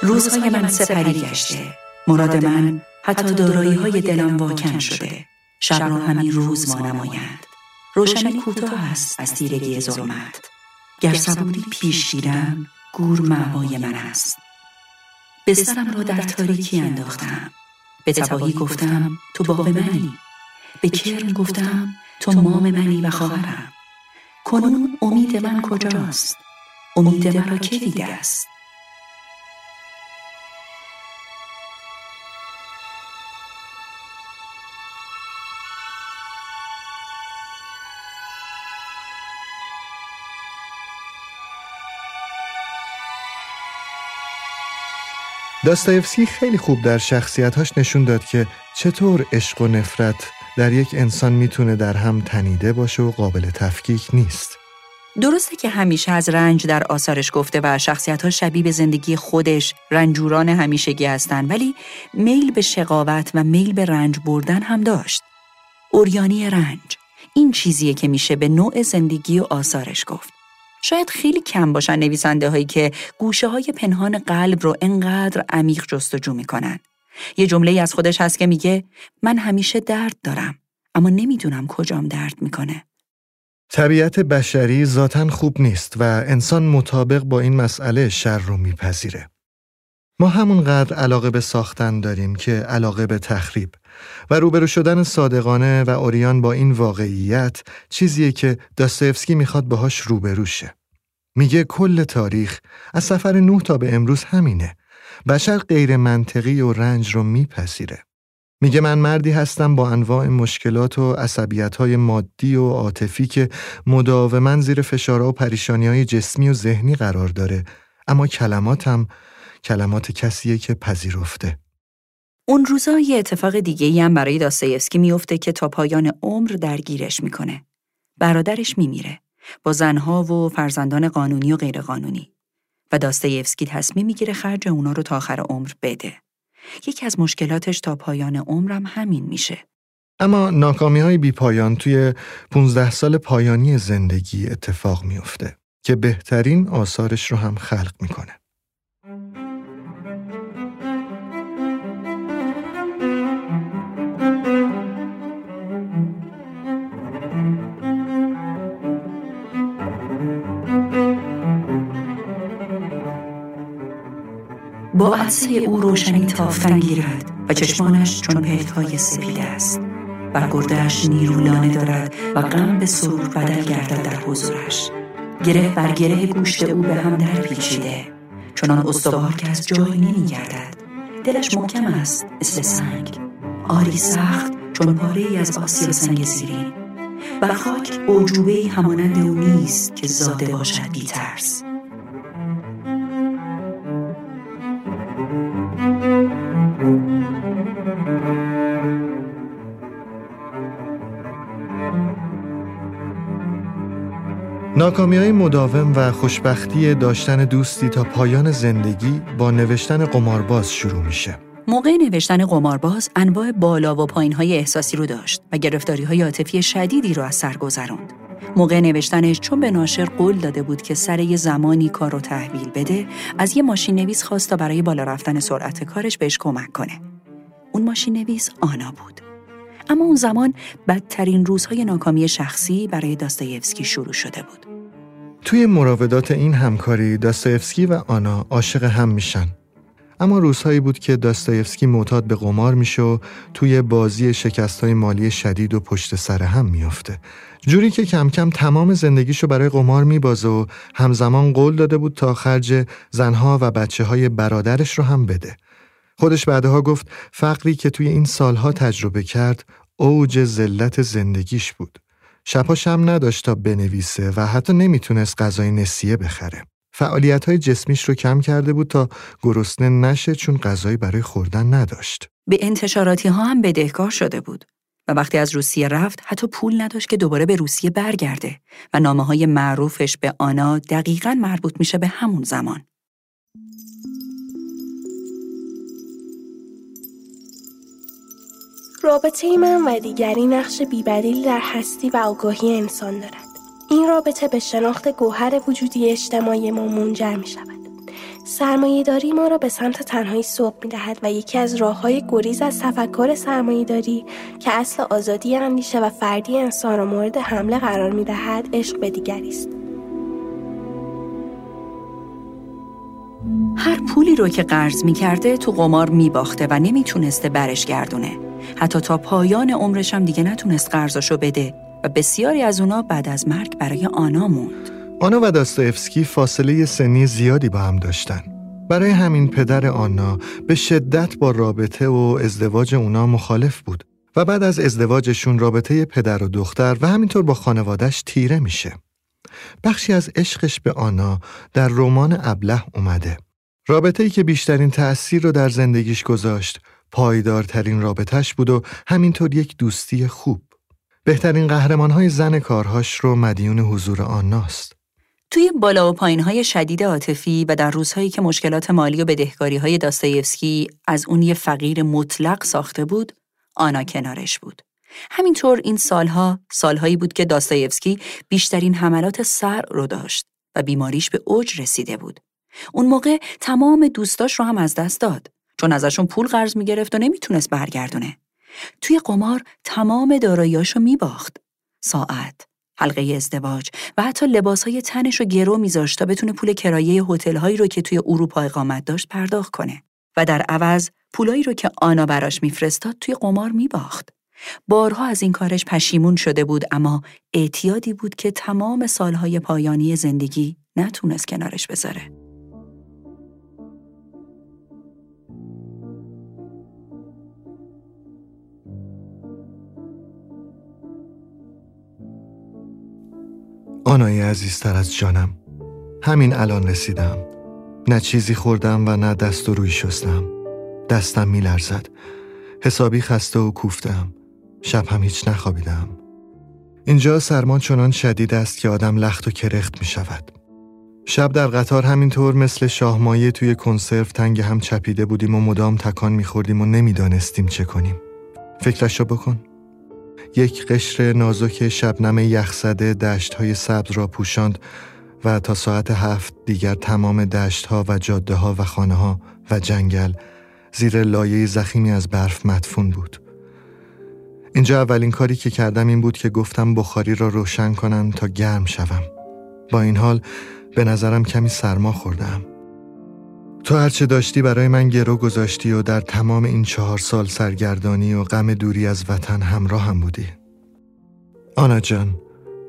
روزهای من سپری گشته. مراد من حتی دارایی های دلم واکن شده. شب را همین روز ما نمایند. روشنی کوتاه است از تیرگی ظلمت. گر صبوری پیش گیرم گور معوای من است. بسترم را در تاریکی انداختم. به تباهی گفتم تو باب منی. به کرم گفتم تو مام منی و خواهرم. کنون امید من کجاست؟ امید مرا که دیده است؟ داستایفسکی خیلی خوب در شخصیتهاش نشون داد که چطور عشق و نفرت در یک انسان می‌تونه در هم تنیده باشه و قابل تفکیک نیست. درسته که همیشه از رنج در آثارش گفته و شخصیت ها شبیه به زندگی خودش رنجوران همیشگی هستن ولی میل به شقاوت و میل به رنج بردن هم داشت. اوریانی رنج این چیزیه که میشه به نوع زندگی و آثارش گفت. شاید خیلی کم باشن نویسنده هایی که گوشه های پنهان قلب رو انقدر عمیق جستجو می‌کنن. یه جمله از خودش هست که میگه من همیشه درد دارم اما نمی‌دونم کجام درد می‌کنه. طبیعت بشری ذاتا خوب نیست و انسان مطابق با این مسئله شر رو میپذیره. ما همونقدر علاقه به ساختن داریم که علاقه به تخریب و روبرو شدن صادقانه و اوریان با این واقعیت چیزیه که داستایفسکی می‌خواد باهاش روبرو شه. میگه کل تاریخ از سفر نوح تا به امروز همینه. بشر غیر منطقی و رنج رو میپذیره. میگه من مردی هستم با انواع مشکلات و عصبیت های مادی و عاطفی که مداوما زیر فشارها و پریشانی های جسمی و ذهنی قرار داره اما کلماتم کلمات کسیه که پذیرفته. اون روزا یه اتفاق دیگه هم برای داستایفسکی میفته که تا پایان عمر درگیرش می‌کنه. برادرش میمیره با زنها و فرزندان قانونی و غیرقانونی و داستایفسکی تصمیم می‌گیره خرج اونا رو تا آخر عمر بده. یکی از مشکلاتش تا پایان عمرم همین میشه. اما ناکامی های بی پایان توی 15 سال پایانی زندگی اتفاق میفته که بهترین آثارش رو هم خلق می‌کنه. با عدسه او روشنی تافتن گیرد و چشمانش چون پلکای سپیده است. بر گردهش نیرولانه دارد و غم به سرور بدل گردد در حضورش. گره بر گره گوشت او به هم در پیچیده. چنان استوار که از جای نمی گردد. دلش محکم است مثل سنگ. آری سخت چون پاره ای از آسیا سنگ زیرین. بر خاک اوجوبه همانند او نیست که زاده باشد بی ترس. ناکامی های مداوم و خوشبختی داشتن دوستی تا پایان زندگی با نوشتن قمارباز شروع میشه. موقع نوشتن قمارباز انواع بالا و پایین های احساسی رو داشت و گرفتاری های عاطفی شدیدی رو از سر گذروند. موقع نوشتنش چون به ناشر قول داده بود که سر یه زمانی کار رو تحویل بده از یه ماشین نویس خواست تا برای بالا رفتن سرعت کارش بهش کمک کنه. اون ماشین نویس آنا بود. اما اون زمان بدترین روزهای ناکامی شخصی برای داستایفسکی شروع شده بود. توی مراودات این همکاری داستایفسکی و آنا عاشق هم میشن. اما روزهایی بود که داستایفسکی معتاد به قمار میشه و توی بازی شکست های مالی شدید و پشت سر هم میافته. جوری که کم کم تمام زندگیشو برای قمار میبازه و همزمان قول داده بود تا خرج زنها و بچه های برادرش رو هم بده. خودش بعدها گفت فقری که توی این سالها تجربه کرد اوج ذلت زندگیش بود. شبها شم نداشت تا بنویسه و حتی نمی‌تونست غذای نسیه بخره. فعالیت های جسمیش رو کم کرده بود تا گرسنه نشه چون غذایی برای خوردن نداشت. به انتشاراتی ها هم بدهکار شده بود. و وقتی از روسیه رفت حتی پول نداشت که دوباره به روسیه برگرده و نامه های معروفش به آنا دقیقا مربوط میشه به همون زمان. رابطه من و دیگری نقش بیبدیل در هستی و آگاهی انسان دارد. این رابطه به شناخت گوهر وجودی اجتماعی ما منجر می شود. سرمایه داری ما را به سمت تنهایی سوق می دهد و یکی از راه های گریز از تفکر سرمایه داری که اصل آزادی اندیشه و فردی انسان را مورد حمله قرار می دهد عشق به دیگری است. هر پولی رو که قرض می کرده تو قمار می باخته و نمی‌تونسته برش گردونه. حتی تا پایان عمرش هم دیگه نتونست قرضاشو بده و بسیاری از اونا بعد از مرگ برای آنا موند. آنا و داستایفسکی فاصله سنی زیادی با هم داشتن. برای همین پدر آنا به شدت با رابطه و ازدواج اونا مخالف بود و بعد از ازدواجشون رابطه پدر و دختر و همینطور با خانوادش تیره میشه. بخشی از عشقش به آنا در رمان ابله اومده. رابطه ای که بیشترین تأثیر رو در زندگیش گذاشت پایدارترین رابطش بود و همینطور یک دوستی خوب. بهترین قهرمانهای زن کارهاش رو مدیون حضور آناست. توی بالا و پایین های شدید عاطفی و در روزهایی که مشکلات مالی و بدهکاری های داستایفسکی از اون یه فقیر مطلق ساخته بود، آنا کنارش بود. همینطور این سالها سالهایی بود که داستایفسکی بیشترین حملات سر رو داشت و بیماریش به اوج رسیده بود. اون موقع تمام دوستاش رو هم از دست داد چون ازشون پول قرض می‌گرفت و نمی‌تونست برگردونه. توی قمار تمام داراییاشو میباخت. ساعت، حلقه ازدواج و حتی لباسهای تنش رو گرو میذاشت تا بتونه پول کرایه هتل‌هایی رو که توی اروپا اقامت داشت پرداخت کنه و در عوض پولایی رو که آنا براش میفرستاد توی قمار میباخت. بارها از این کارش پشیمون شده بود اما اعتیادی بود که تمام سالهای پایانی زندگی نتونست کنارش بذاره. آنای عزیزتر از جانم. همین الان رسیدم. نه چیزی خوردم و نه دست و روی شستم. دستم میلرزد. حسابی خسته و کوفتم. شب هم هیچ نخوابیدم. اینجا سرما چنان شدید است که آدم لخت و کرخت می شود شب در قطار همینطور مثل شاهمایه توی کنسرو تنگ هم چپیده بودیم و مدام تکان میخوردیم و نمی‌دانستیم چه کنیم. فکرش رو بکن. یک قشر نازک شبنم یخزده دشت های سبز را پوشاند و تا ساعت هفت دیگر تمام دشت ها و جاده ها و خانه ها و جنگل زیر لایه زخیمی از برف مدفون بود. اینجا اولین کاری که کردم این بود که گفتم بخاری را روشن کنم تا گرم شوم. با این حال به نظرم کمی سرما خوردم. تو هرچه داشتی برای من گرو گذاشتی و در تمام این چهار سال سرگردانی و غم دوری از وطن همراه هم بودی. آنا جان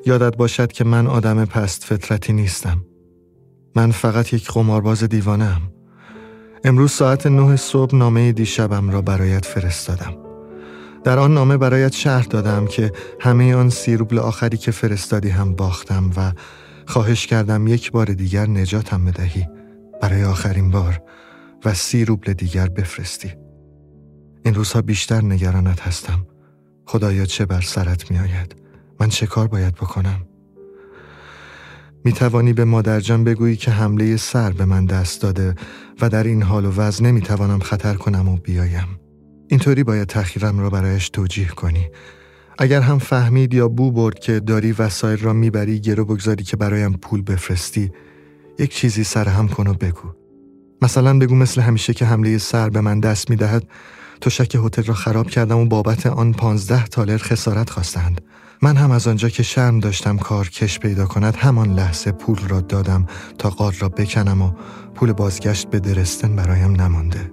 یادت باشد که من آدم پست فطرتی نیستم. من فقط یک قمارباز دیوانم امروز ساعت نه صبح نامه دیشبم را برایت فرستادم. در آن نامه برایت شهر دادم که همه آن سی روبل آخری که فرستادی هم باختم و خواهش کردم یک بار دیگر نجاتم بدهی. برای آخرین بار و سی روبل دیگر بفرستی. این روزها بیشتر نگرانت هستم. خدایا چه بر سرت می آید من چه کار باید بکنم؟ می توانی به مادرجان بگویی که حمله سر به من دست داده و در این حال و وضع نمی توانم خطر کنم و بیایم. اینطوری باید تخیرم را برایش توجیه کنی. اگر هم فهمید یا بو برد که داری وسایل را می‌بری گرو بگذاری که برایم پول بفرستی یک چیزی سر هم کن و بگو. مثلا بگو مثل همیشه که حمله سر به من دست می‌دهد تو شک هتل را خراب کردم و بابت آن پانزده تالر خسارت خواستند من هم از آنجا که شرم داشتم کار کش پیدا کند همان لحظه پول را دادم تا قار را بکنم و پول بازگشت به درستن برایم نمانده.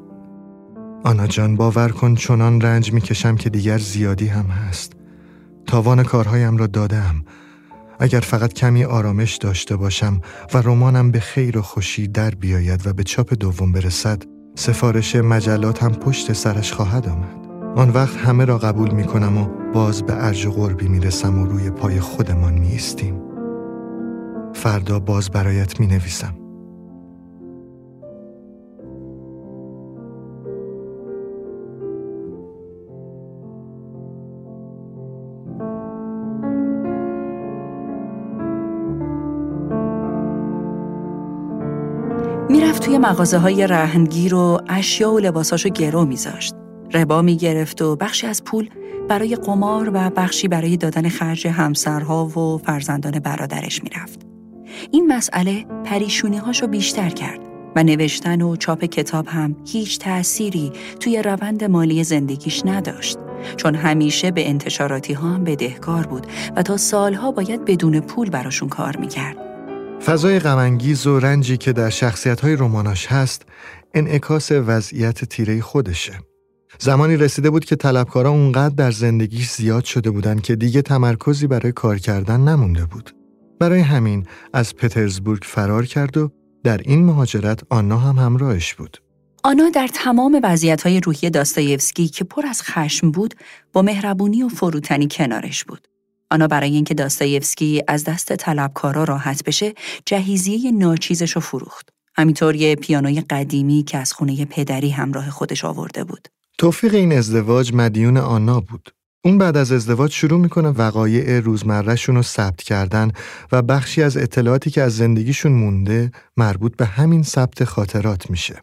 آنا جان باور کن چنان رنج می‌کشم که دیگر زیادی هم هست. تاوان کارهایم را دادم اگر فقط کمی آرامش داشته باشم و رمانم به خیر و خوشی در بیاید و به چاپ دوم برسد سفارش مجلات هم پشت سرش خواهد آمد آن وقت همه را قبول می کنم و باز به ارج قربی می رسم و روی پای خودمان می استیم. فردا باز برایت می نویسم. مغازه های رهنگیر و اشیا و لباساشو گرو میذاشت. ربا می‌گرفت و بخشی از پول برای قمار و بخشی برای دادن خرج همسرها و فرزندان برادرش می‌رفت. این مسئله پریشونی هاشو بیشتر کرد و نوشتن و چاپ کتاب هم هیچ تأثیری توی روند مالی زندگیش نداشت. چون همیشه به انتشاراتی ها هم بدهکار بود و تا سالها باید بدون پول براشون کار می‌کرد. فضای غمانگیز و رنجی که در شخصیت های روماناش هست انعکاس وضعیت تیره خودشه. زمانی رسیده بود که طلبکارا اونقدر در زندگیش زیاد شده بودند که دیگه تمرکزی برای کار کردن نمونده بود. برای همین از پترزبورگ فرار کرد و در این مهاجرت آنا هم همراهش بود. آنا در تمام های روحی داستایفسکی که پر از خشم بود با مهربونی و فروتنی کنارش بود. آنا برای اینکه داستایفسکی از دست طلبکارا راحت بشه جهیزیه ناچیزش رو فروخت. همینطور یه پیانوی قدیمی که از خونه پدری همراه خودش آورده بود. توفیق این ازدواج مدیون آنا بود. اون بعد از ازدواج شروع می‌کنه وقایع روزمرهشون رو ثبت کردن و بخشی از اطلاعاتی که از زندگیشون مونده مربوط به همین ثبت خاطرات میشه.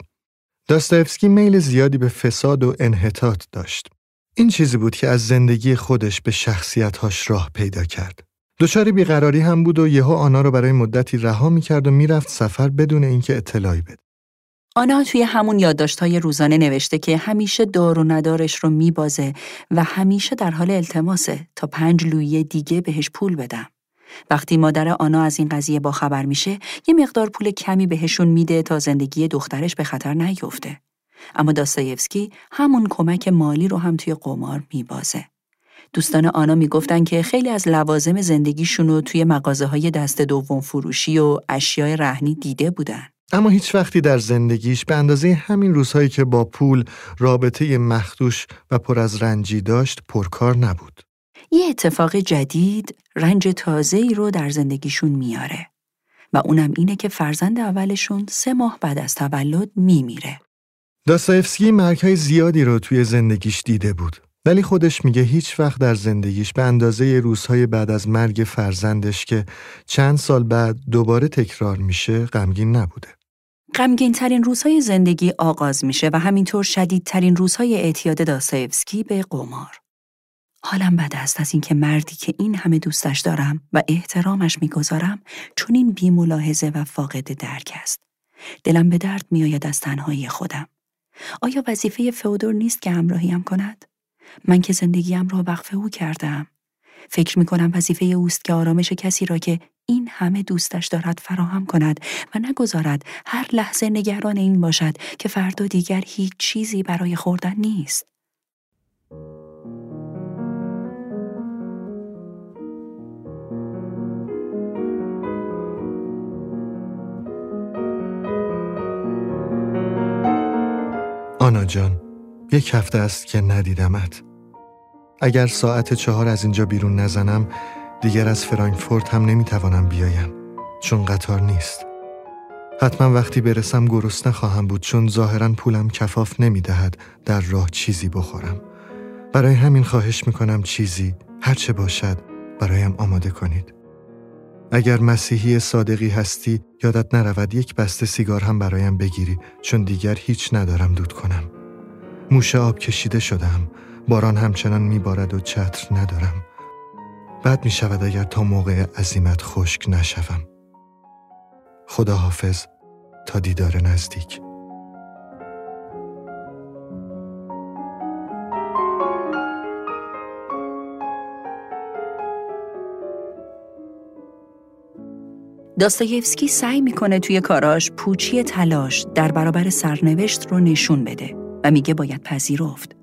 داستایفسکی میل زیادی به فساد و انحطاط داشت. این چیزی بود که از زندگی خودش به شخصیتهاش راه پیدا کرد. دچار بیقراری هم بود و یهو آنا رو برای مدتی رها می‌کرد و می‌رفت سفر بدون اینکه اطلاعی بده. آنا توی همون یادداشت‌های روزانه نوشته که همیشه دار و ندارش رو میبازه و همیشه در حال التماسه تا پنج لویه دیگه بهش پول بدم. وقتی مادر آنا از این قضیه باخبر میشه، یه مقدار پول کمی بهشون میده تا زندگی دخترش به خطر نیفته. اما داستایفسکی همون کمک مالی رو هم توی قمار میبازه. دوستان آنا می‌گفتن که خیلی از لوازم زندگیشون رو توی مغازه های دست دوم فروشی و اشیای رهنی دیده بودن. اما هیچ وقتی در زندگیش به اندازه همین روزهایی که با پول رابطه مخدوش و پر از رنجی داشت پرکار نبود. یه اتفاق جدید رنج تازه ای رو در زندگیشون میاره و اونم اینه که فرزند اولشون سه ماه بعد از تولد میمیره. داستایفسکی مرگهای زیادی رو توی زندگیش دیده بود. ولی خودش میگه هیچ وقت در زندگیش به اندازه روزهای بعد از مرگ فرزندش که چند سال بعد دوباره تکرار میشه غمگین نبوده. غمگین ترین روزهای زندگی آغاز میشه و همینطور شدیدترین روزهای اعتیاد داستایفسکی به قمار. حالم بد است از اینکه مردی که این همه دوستش دارم و احترامش می‌گذارم چون این بیملاحظه و فاقد درک است. دلم به درد میآید از تنهایی خودم. آیا وظیفه فودور نیست که همراهیم کند؟ من که زندگیم را وقف او کردم. فکر می کنم وظیفه اوست که آرامش کسی را که این همه دوستش دارد فراهم کند و نگذارد هر لحظه نگران این باشد که فردا دیگر هیچ چیزی برای خوردن نیست. آنا جان یک هفته است که ندیدمت. اگر ساعت چهار از اینجا بیرون نزنم دیگر از فرانکفورت هم نمی‌توانم بیایم چون قطار نیست. حتما وقتی برسم گرسنه خواهم بود چون ظاهرا پولم کفاف نمی‌دهد در راه چیزی بخورم. برای همین خواهش می‌کنم چیزی هرچه باشد برایم آماده کنید. اگر مسیحی صادقی هستی یادت نرود یک بسته سیگار هم برایم بگیری چون دیگر هیچ ندارم دود کنم. موشه آب کشیده شدم باران همچنان میبارد و چتر ندارم. بد می شود اگر تا موقع عزیمت خشک نشوم. خدا حافظ تا دیدار نزدیک. داستایفسکی سعی می‌کنه توی کاراش پوچی تلاش در برابر سرنوشت رو نشون بده و میگه باید پذیرفت.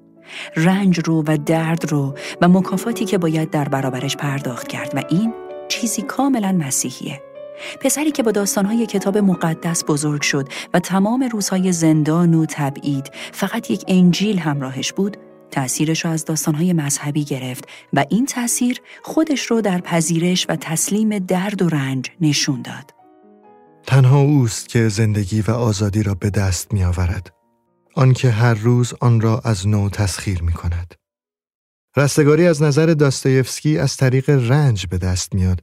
رنج رو و درد رو و مکافاتی که باید در برابرش پرداخت کرد و این چیزی کاملا مسیحیه. پسری که با داستانهای کتاب مقدس بزرگ شد و تمام روزهای زندان و تبعید فقط یک انجیل همراهش بود تأثیرش رو از داستانهای مذهبی گرفت و این تأثیر خودش رو در پذیرش و تسلیم درد و رنج نشون داد. تنها اوست که زندگی و آزادی را به دست می آورد. آنکه هر روز آن را از نو تسخیر می کند. رستگاری از نظر داستایفسکی از طریق رنج به دست میاد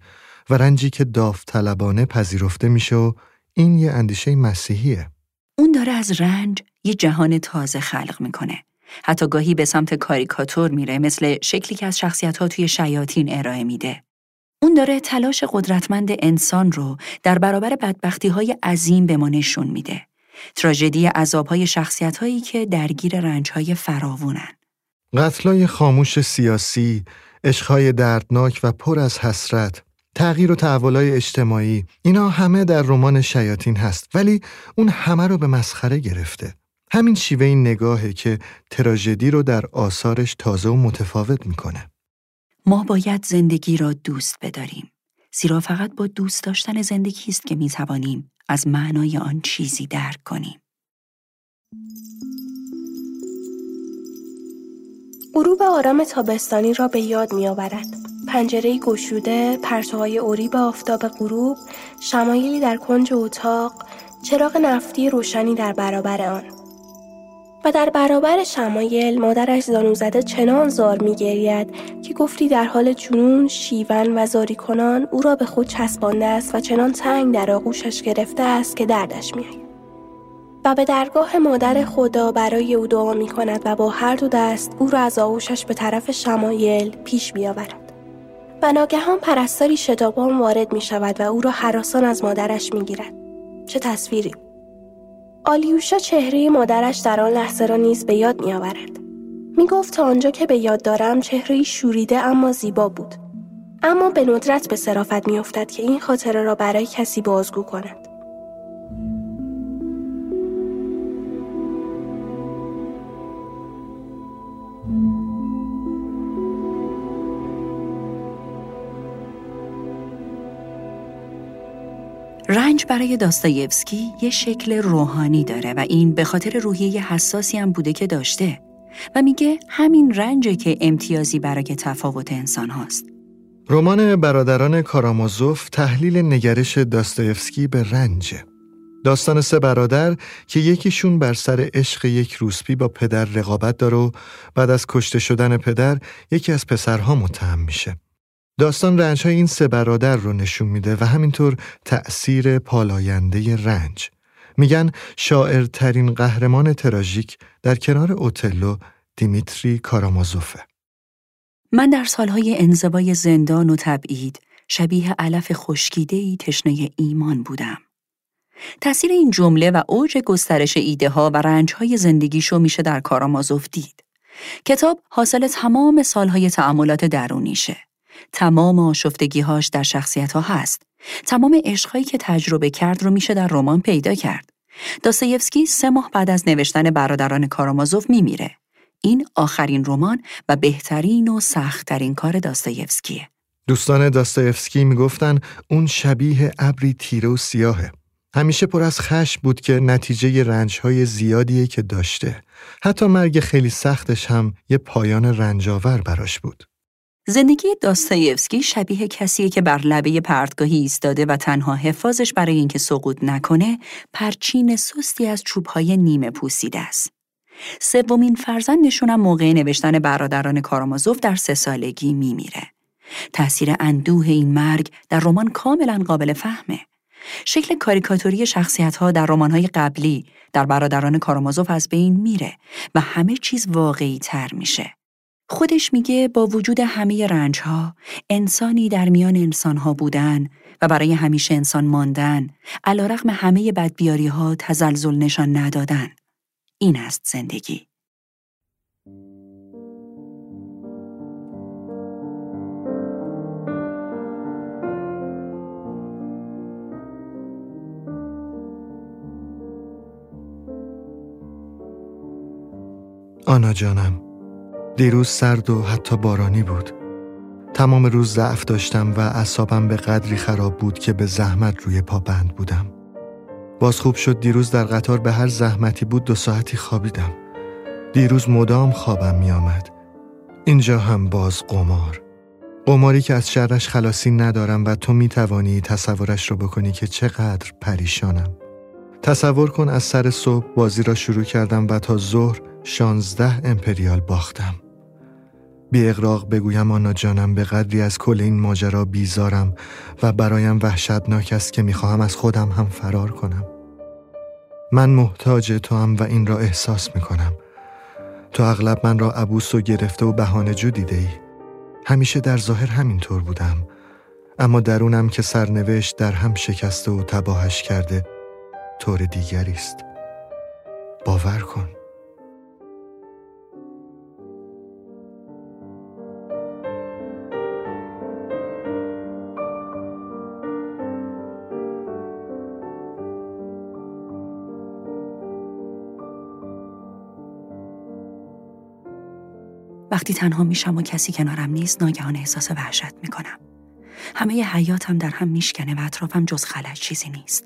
و رنجی که داوطلبانه پذیرفته میشه و این یه اندیشه مسیحیه. اون داره از رنج یه جهان تازه خلق می‌کنه. حتی گاهی به سمت کاریکاتور میره مثل شکلی که از شخصیت ها توی شیاطین ارائه میده. اون داره تلاش قدرتمند انسان رو در برابر بدبختی های عظیم به ما نشون میده. تراژدی عذاب های شخصیت هایی که درگیر رنج های فراوونن. قتلای خاموش سیاسی، عشقهای دردناک و پر از حسرت، تغییر و تحولای اجتماعی اینا همه در رمان شیاطین هست ولی اون همه رو به مسخره گرفته. همین شیوه این نگاهه که تراژدی رو در آثارش تازه و متفاوت می‌کنه. ما باید زندگی را دوست بداریم. زیرا فقط با دوست داشتن زندگی است که می‌توانیم از معنای آن چیزی درک کنیم. غروب آرام تابستانی را به یاد می آورد. پنجره گشوده، پرتوهای اوری به آفتاب غروب، شمایلی در کنج اتاق، چراغ نفتی روشنی در برابر آن. و در برابر شمایل مادرش زانو زده چنان زار می گرید که گفتی در حال جنون شیون و زاری کنان او را به خود چسبانده است و چنان تنگ در آغوشش گرفته است که دردش می آید. و به درگاه مادر خدا برای او دعا می کند و با هر دو دست او را از آغوشش به طرف شمایل پیش می آورد. و ناگهان پرستاری شتابان وارد می شود و او را حراسان از مادرش می گیرد. چه تصویری! آلیوشا چهره مادرش در آن لحظه را نیز به یاد می آورد. می گفت تا آنجا که به یاد دارم چهره شوریده اما زیبا بود. اما به ندرت به صرافت می افتد که این خاطره را برای کسی بازگو کند. رنج برای داستایفسکی یه شکل روحانی داره و این به خاطر روحیه حساسی هم بوده که داشته و میگه همین رنجه که امتیازی برای تفاوت انسان هاست. رمان برادران کارامازوف تحلیل نگرش داستایفسکی به رنجه. داستان سه برادر که یکیشون بر سر عشق یک روسپی با پدر رقابت داره و بعد از کشته شدن پدر یکی از پسرها متهم میشه. داستان رنج های این سه برادر رو نشون میده و همینطور تأثیر پالاینده رنج. میگن شاعرترین قهرمان تراژیک در کنار اوتلو دیمیتری کارامازوفه. من در سالهای انزوای زندان و تبعید شبیه علف خشکیدهی تشنه ایمان بودم. تأثیر این جمله و اوج گسترش ایده ها و رنج های زندگیشو میشه در کارامازوف دید. کتاب حاصل تمام سالهای تعاملات درونیشه. تمام آشفتگیهاش در شخصیت ها هست. تمام عشقهایی که تجربه کرد رو میشه در رمان پیدا کرد. داستایفسکی سه ماه بعد از نوشتن برادران کارامازوف میمیره. این آخرین رمان و بهترین و سختترین کار داستایفسکیه. دوستان داستایفسکی می‌گفتن اون شبیه ابری تیره و سیاهه. همیشه پر از خشم بود که نتیجه رنجهای زیادیه که داشته. حتی مرگ خیلی سختش هم یه پایان رنجاور براش بود. زندگی داستایفسکی شبیه کسیه که بر لبه پرتگاهی ایستاده و تنها حفاظش برای اینکه سقوط نکنه پرچین سستی از چوبهای نیمه پوسیده است. سومین فرزندشونم موقع نوشتن برادران کارامازوف در سه سالگی میمیره. تأثیر اندوه این مرگ در رمان کاملا قابل فهمه. شکل کاریکاتوری شخصیت ها در رمان های قبلی در برادران کارامازوف از بین میره و همه چیز واقعی تر میشه. خودش میگه با وجود همه رنج ها انسانی در میان انسان ها بودن و برای همیشه انسان ماندن علا رقم همه بدبیاری ها تزلزل نشان ندادن. این است زندگی. آنا جانم دیروز سرد و حتی بارانی بود. تمام روز ضعف داشتم و اعصابم به قدری خراب بود که به زحمت روی پا بند بودم. باز خوب شد دیروز در قطار به هر زحمتی بود دو ساعتی خوابیدم. دیروز مدام خوابم می آمد. اینجا هم باز قمار. قماری که از شرش خلاصی ندارم و تو می توانی تصورش رو بکنی که چقدر پریشانم. تصور کن از سر صبح بازی را شروع کردم و تا ظهر شانزده امپریال باختم. بی اقراق بگویم آنا جانم به قدری از کل این ماجرا بیزارم و برایم وحشتناک است که می‌خواهم از خودم هم فرار کنم. من محتاج تو هم و این را احساس می‌کنم. تو اغلب من را عبوس و گرفته و بهانه جو دیده ای. همیشه در ظاهر همینطور بودم. اما درونم که سرنوشت در هم شکسته و تباهش کرده طور دیگری است. باور کن. وقتی تنها میشم و کسی کنارم نیست ناگهان احساس وحشت می‌کنم. همه حیاتم در هم میشکنه و اطرافم جز خلج چیزی نیست.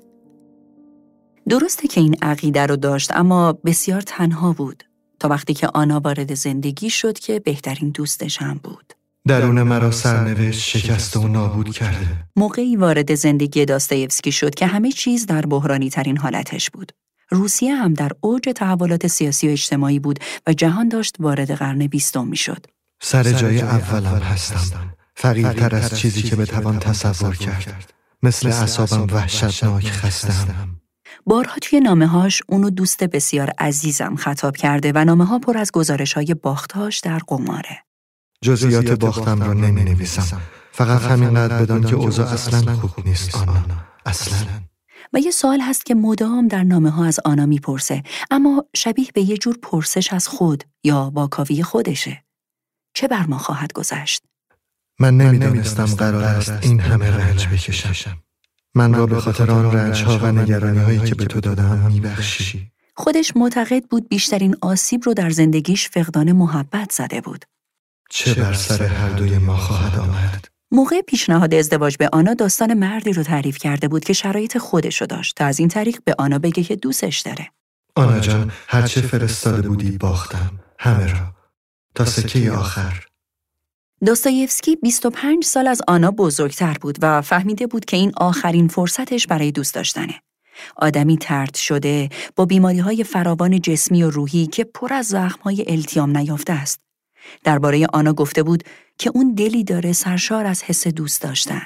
درسته که این عقیده رو داشت اما بسیار تنها بود تا وقتی که آنا وارد زندگی شد که بهترین دوستش هم بود. درون مرا سرنوشت شکست و نابود کرده. موقعی وارد زندگی داستایفسکی شد که همه چیز در بحرانی ترین حالتش بود. روسیه هم در اوج تحولات سیاسی و اجتماعی بود و جهان داشت وارد قرن بیستم می‌شد. سر جای اولم هستم. فقیرتر از چیزی که بتوان تصور کرد. مثل اصابم وحشتناک خستم. بارها توی نامه هاش اونو دوست بسیار عزیزم خطاب کرده و نامه ها پر از گزارش های باختهاش در قماره. جزئیات باختم را نمی نویسم. فقط همینقدر بدان که اوضاع اصلا خوب نیست آنا. اصلا. و یه سوال هست که مدام در نامه ها از آنا می‌پرسه اما شبیه به یه جور پرسش از خود یا واکاوی خودشه. چه بر ما خواهد گذشت؟ من نمی‌دانستم قرار است این همه رنج بکشم. من را به خاطر آن رنج ها و نگرانی هایی که به تو دادم میبخشی. خودش معتقد بود بیشترین آسیب رو در زندگیش فقدان محبت زده بود. چه بر سر هر دوی ما خواهد آمد؟ موقع پیشنهاد ازدواج به آنا داستان مردی رو تعریف کرده بود که شرایط خودشو داشت تا از این طریق به آنا بگه که دوستش داره. آنا جان هرچه فرستاده بودی باختم همه را تا سکه آخر داستایفسکی 25 سال از آنا بزرگتر بود و فهمیده بود که این آخرین فرصتش برای دوست داشتنه. آدمی ترد شده با بیماری های فراوان جسمی و روحی که پر از زخم های التیام نیافته است. درباره آنا گفته بود که اون دلی داره سرشار از حس دوست داشتن.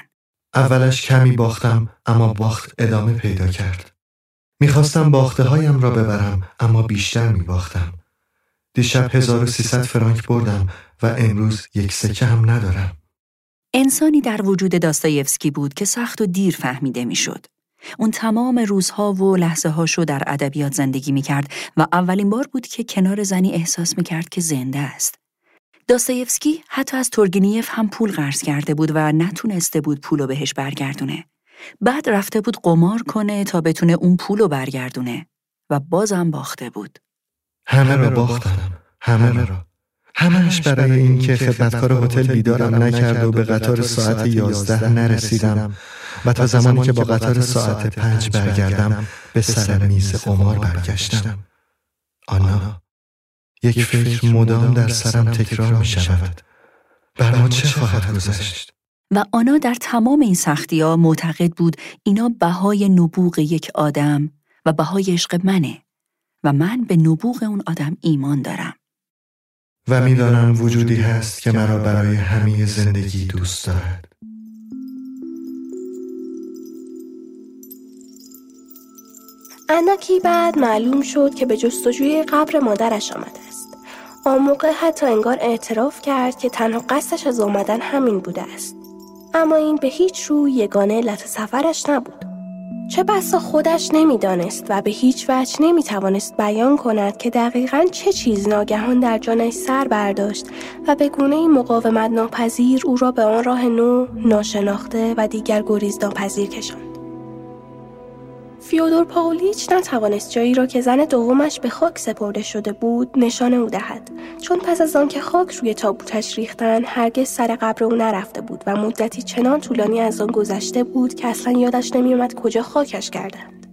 اولش کمی باختم اما باخت ادامه پیدا کرد. می‌خواستم باخته هایم را ببرم اما بیشتر میباختم. دیشب 1300 فرانک بردم و امروز یک سکه هم ندارم. انسانی در وجود داستایفسکی بود که سخت و دیر فهمیده می‌شد. اون تمام روزها و لحظه هاشو در ادبیات زندگی می کرد و اولین بار بود که کنار زنی احساس می کرد که زنده است. داستایفسکی حتی از تورگنیف هم پول قرض کرده بود و نتونسته بود پولو بهش برگردونه. بعد رفته بود قمار کنه تا بتونه اون پولو برگردونه و بازم باخته بود. همه را باختم. همه را. همش برای اینکه خدمتکار هتل بیدارم نکرد و به قطار ساعت یازده نرسیدم و تا زمانی که با قطار ساعت پنج برگردم به سر میز قمار برگشتم. آنا یک فکر مدام در سرم تکرار می شود. بر ما چه خواهد گذشت؟ و آنا در تمام این سختی ها معتقد بود اینا بهای نبوغ یک آدم و بهای عشق منه و من به نبوغ اون آدم ایمان دارم. و می‌دانم وجودی هست که مرا برای همه زندگی دوست دارد. اندکی بعد معلوم شد که به جستجوی قبر مادرش آمده است. آن موقع حتی انگار اعتراف کرد که تنها قصدش از آمدن همین بوده است. اما این به هیچ رو یگانه علت سفرش نبود. چه بسا خودش نمی‌دانست و به هیچ وجه نمی توانست بیان کند که دقیقا چه چیز ناگهان در جانش سر برداشت و به گونه مقاومت ناپذیر او را به آن راه نو ناشناخته و دیگر گریز ناپذیر کشاند. فیودور پاولیچ نتوانست جایی را که زن دومش به خاک سپرده شده بود نشان او دهد چون پس از آنکه خاک روی تابوتش ریختن هرگز سر قبر او نرفته بود و مدتی چنان طولانی از آن گذشته بود که اصلا یادش نمیومد کجا خاکش کردند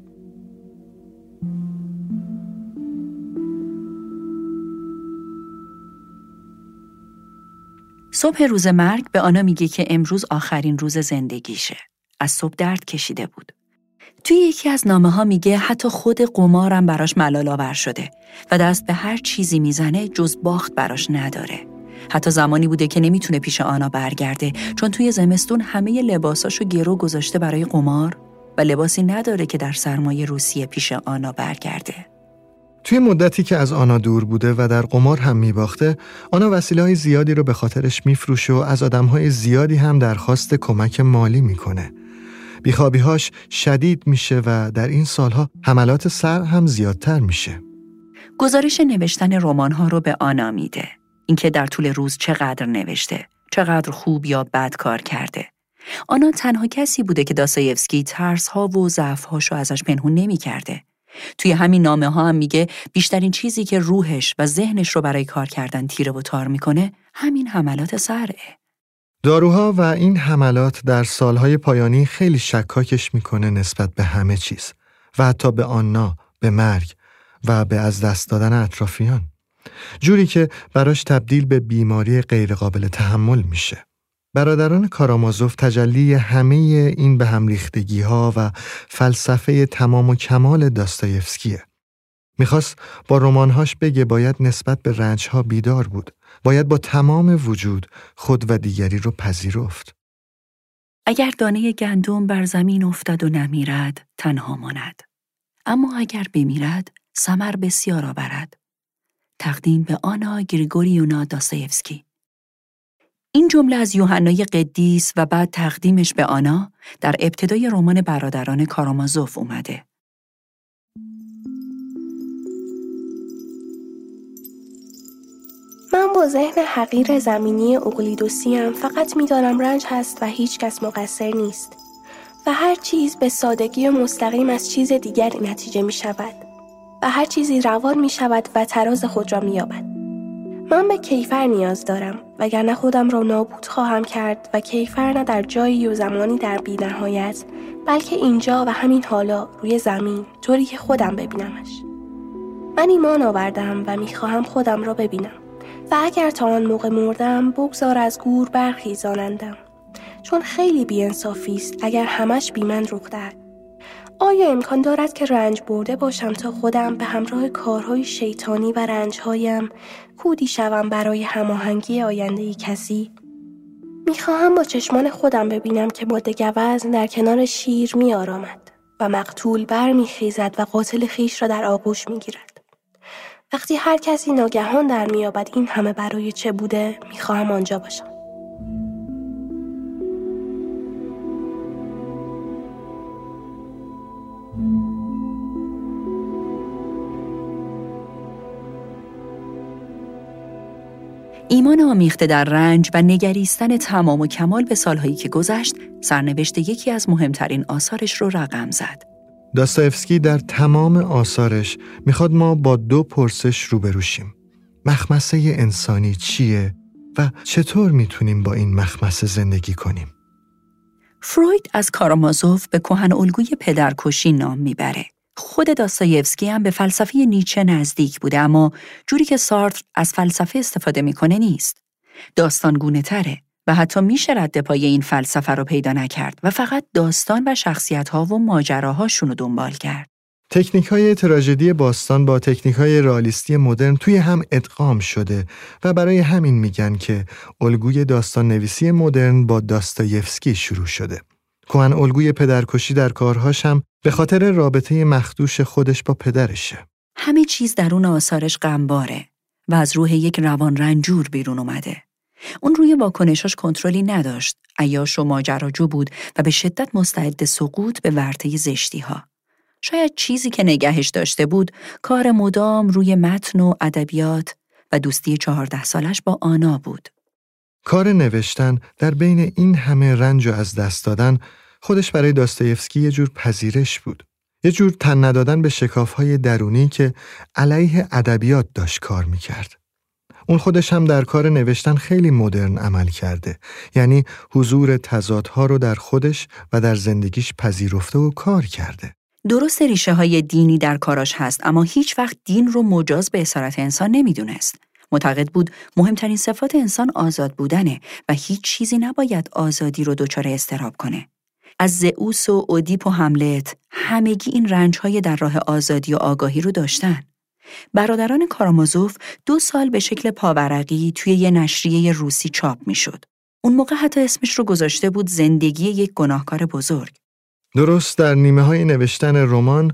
صبح روز مرگ به آنا میگه که امروز آخرین روز زندگیشه. از صبح درد کشیده بود. توی یکی از نامه ها میگه حتی خود قمارم براش ملال آور شده و دست به هر چیزی می‌زنه جز باخت براش نداره. حتی زمانی بوده که نمی‌تونه پیش آنا برگرده چون توی زمستون همه لباساشو گرو گذاشته برای قمار و لباسی نداره که در سرمایه روسیه پیش آنا برگرده. توی مدتی که از آنا دور بوده و در قمار هم میباخته آنا وسیله های زیادی رو به خاطرش میفروشه و از آدم های زیادی هم درخواست کمک مالی می‌کنه. بیخوابیهاش شدید میشه و در این سالها حملات سر هم زیادتر میشه. گزارش نوشتن رمان ها رو به آنا میده. اینکه در طول روز چقدر نوشته، چقدر خوب یا بد کار کرده. آنا تنها کسی بوده که داستایفسکی ترس ها و ضعف هاشو ازش پنهون نمی کرده. توی همین نامه ها هم میگه بیشترین چیزی که روحش و ذهنش رو برای کار کردن تیره و تار می‌کنه همین حملات سره. داروها و این حملات در سالهای پایانی خیلی شکاکش می‌کنه نسبت به همه چیز و حتی به آنا، به مرگ و به از دست دادن اطرافیان. جوری که براش تبدیل به بیماری غیرقابل تحمل میشه. برادران کارامازوف تجلی همه این به هم ریختگی ها و فلسفه تمام و کمال داستایفسکیه. می‌خواست با رمانهاش بگه باید نسبت به رنجها بیدار بود. باید با تمام وجود خود و دیگری رو پذیرفت. اگر دانه گندم بر زمین افتد و نمیرد تنها ماند. اما اگر بمیرد سمر بسیار آورد. تقدیم به آنا گریگوریونا داستایفسکی این جمله از یوحنای قدیس و بعد تقدیمش به آنا در ابتدای رمان برادران کارامازوف اومده. من با ذهن حقیر زمینی اقلیدوسیم فقط می‌دانم رنج هست و هیچ کس مقصر نیست و هر چیز به سادگی و مستقیم از چیز دیگری نتیجه می شود و هر چیزی روان می شود و تراز خود را می یابد. من به کیفر نیاز دارم وگرنه خودم را نابود خواهم کرد و کیفر نه در جایی و زمانی در بینهایت بلکه اینجا و همین حالا روی زمین طوری که خودم ببینمش من ایمان آوردم و می‌خواهم خودم را ببینم و اگر تا آن موقع مردم بگذار از گور برخیزانندم چون خیلی بیانصافی است اگر همش بی من رخ دهد آیا امکان دارد که رنج برده باشم تا خودم به همراه کارهای شیطانی و رنجهایم کودی شوم برای هماهنگی آینده کسی؟ می‌خواهم با چشمان خودم ببینم که ماده گوزن در کنار شیر می آرامد و مقتول بر می خیزد و قاتل خیش را در آغوش می گیرد. وقتی هر کسی ناگهان در میابد این همه برای چه بوده می‌خواهم آنجا باشم. ایمان آمیخته در رنج و نگریستن تمام و کمال به سالهایی که گذشت سرنوشت یکی از مهمترین آثارش رو رقم زد. داستایفسکی در تمام آثارش می‌خواد ما با دو پرسش روبرو شیم. مخمسه انسانی چیه و چطور می‌تونیم با این مخمسه زندگی کنیم؟ فروید از کارامازوف به کهن الگوی پدرکشی نام می‌بره. خود داستایفسکی هم به فلسفه نیچه نزدیک بوده اما جوری که سارتر از فلسفه استفاده می‌کنه نیست. داستانگونه تره و حتی میشه رد پای این فلسفه رو پیدا نکرد و فقط داستان و شخصیت ها و ماجراهاشون رو دنبال کرد. تکنیک های تراژدی باستان با تکنیک های رالیستی مدرن توی هم ادغام شده و برای همین میگن که الگوی داستان نویسی مدرن با داستایفسکی شروع شده. کهن الگوی پدرکشی در کارهاش هم به خاطر رابطه مخدوش خودش با پدرشه. همه چیز درون آثارش غمباره و از روح یک روان رنجور بیرون اومده. اون روی واکنشاش کنترلی نداشت. عیاش و ماجراجو بود و به شدت مستعد سقوط به ورطه زشتی ها. شاید چیزی که نگهش داشته بود کار مدام روی متن و ادبیات و دوستی چهارده سالش با آنا بود. کار نوشتن در بین این همه رنج و از دست دادن خودش برای داستایفسکی یه جور پذیرش بود. یه جور تن ندادن به شکافهای درونی که علیه ادبیات داشت کار می‌کرد. اون خودش هم در کار نوشتن خیلی مدرن عمل کرده یعنی حضور تضادها رو در خودش و در زندگیش پذیرفته و کار کرده درست ریشه های دینی در کاراش هست اما هیچ وقت دین رو مجاز به اسارت انسان نمی‌دونست معتقد بود مهمترین صفات انسان آزاد بودنه و هیچ چیزی نباید آزادی رو دچار استراب کنه. از زئوس و اودیپ و حملت همگی این رنجهای در راه آزادی و آگاهی رو داشتن. برادران کارامازوف دو سال به شکل پاورقی توی یه نشریه روسی چاپ می‌شد. اون موقع حتی اسمش رو گذاشته بود زندگی یک گناهکار بزرگ. درست در نیمه های نوشتن رمان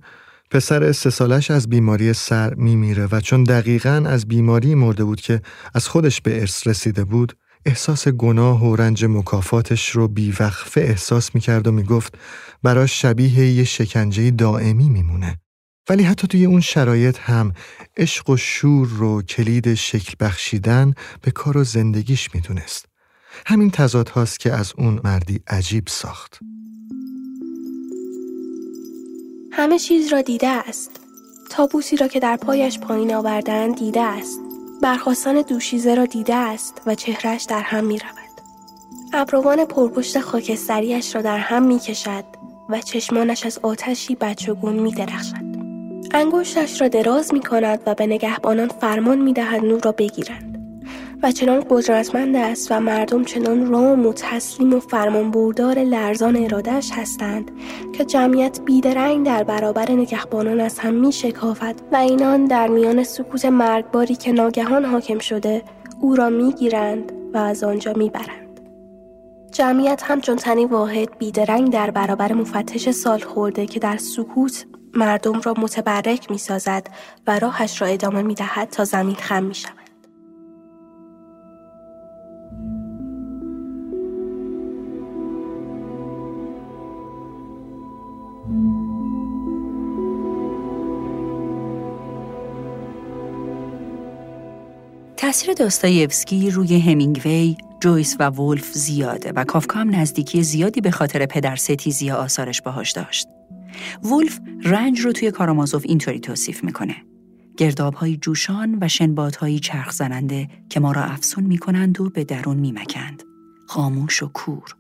پسر سه سالش از بیماری سر میمیره و چون دقیقا از بیماری مرده بود که از خودش به ارث رسیده بود احساس گناه و رنج مکافاتش رو بیوقفه احساس می‌کرد و می‌گفت براش شبیه یه شکنجه دائمی میمونه. ولی حتی توی اون شرایط هم عشق و شور رو کلید شکل بخشیدن به کار و زندگیش می‌دونست. همین تضاد هاست که از اون مردی عجیب ساخت. همه چیز را دیده است. تابوسی را که در پایش پایین آوردن دیده است. برخواستن دوشیزه را دیده است و چهرش در هم می رود. ابروان پرپشت خاکستریش را در هم می کشد و چشمانش از آتشی بچگون می درخشد. انگشتش را دراز می کند و به نگهبانان فرمان می دهد نور را بگیرند. و چنان قدرتمند است و مردم چنان رام و تسلیم و فرمانبردار لرزان ارادهش هستند که جمعیت بیدرنگ در برابر نگهبانان از هم می شکافد و اینان در میان سکوت مرگباری که ناگهان حاکم شده او را می گیرند و از آنجا می برند. جمعیت همچون تنی واحد بیدرنگ در برابر مفتش سال خورده که در سکوت مردم را متبرک می سازد و راهش را ادامه می دهد تا زمین خم می شود. تاثیر داستایوسکی روی همینگوی، جویس و ولف زیاده و کافکا هم نزدیکی زیادی به خاطر پدر ستیزی آثارش باهاش داشت. ولف رنج رو توی کارامازوف اینطوری توصیف می‌کنه. گردابهای جوشان و شنبادهایی چرخ زننده که ما را افسون می‌کنند و به درون میمکند. خاموش و کور.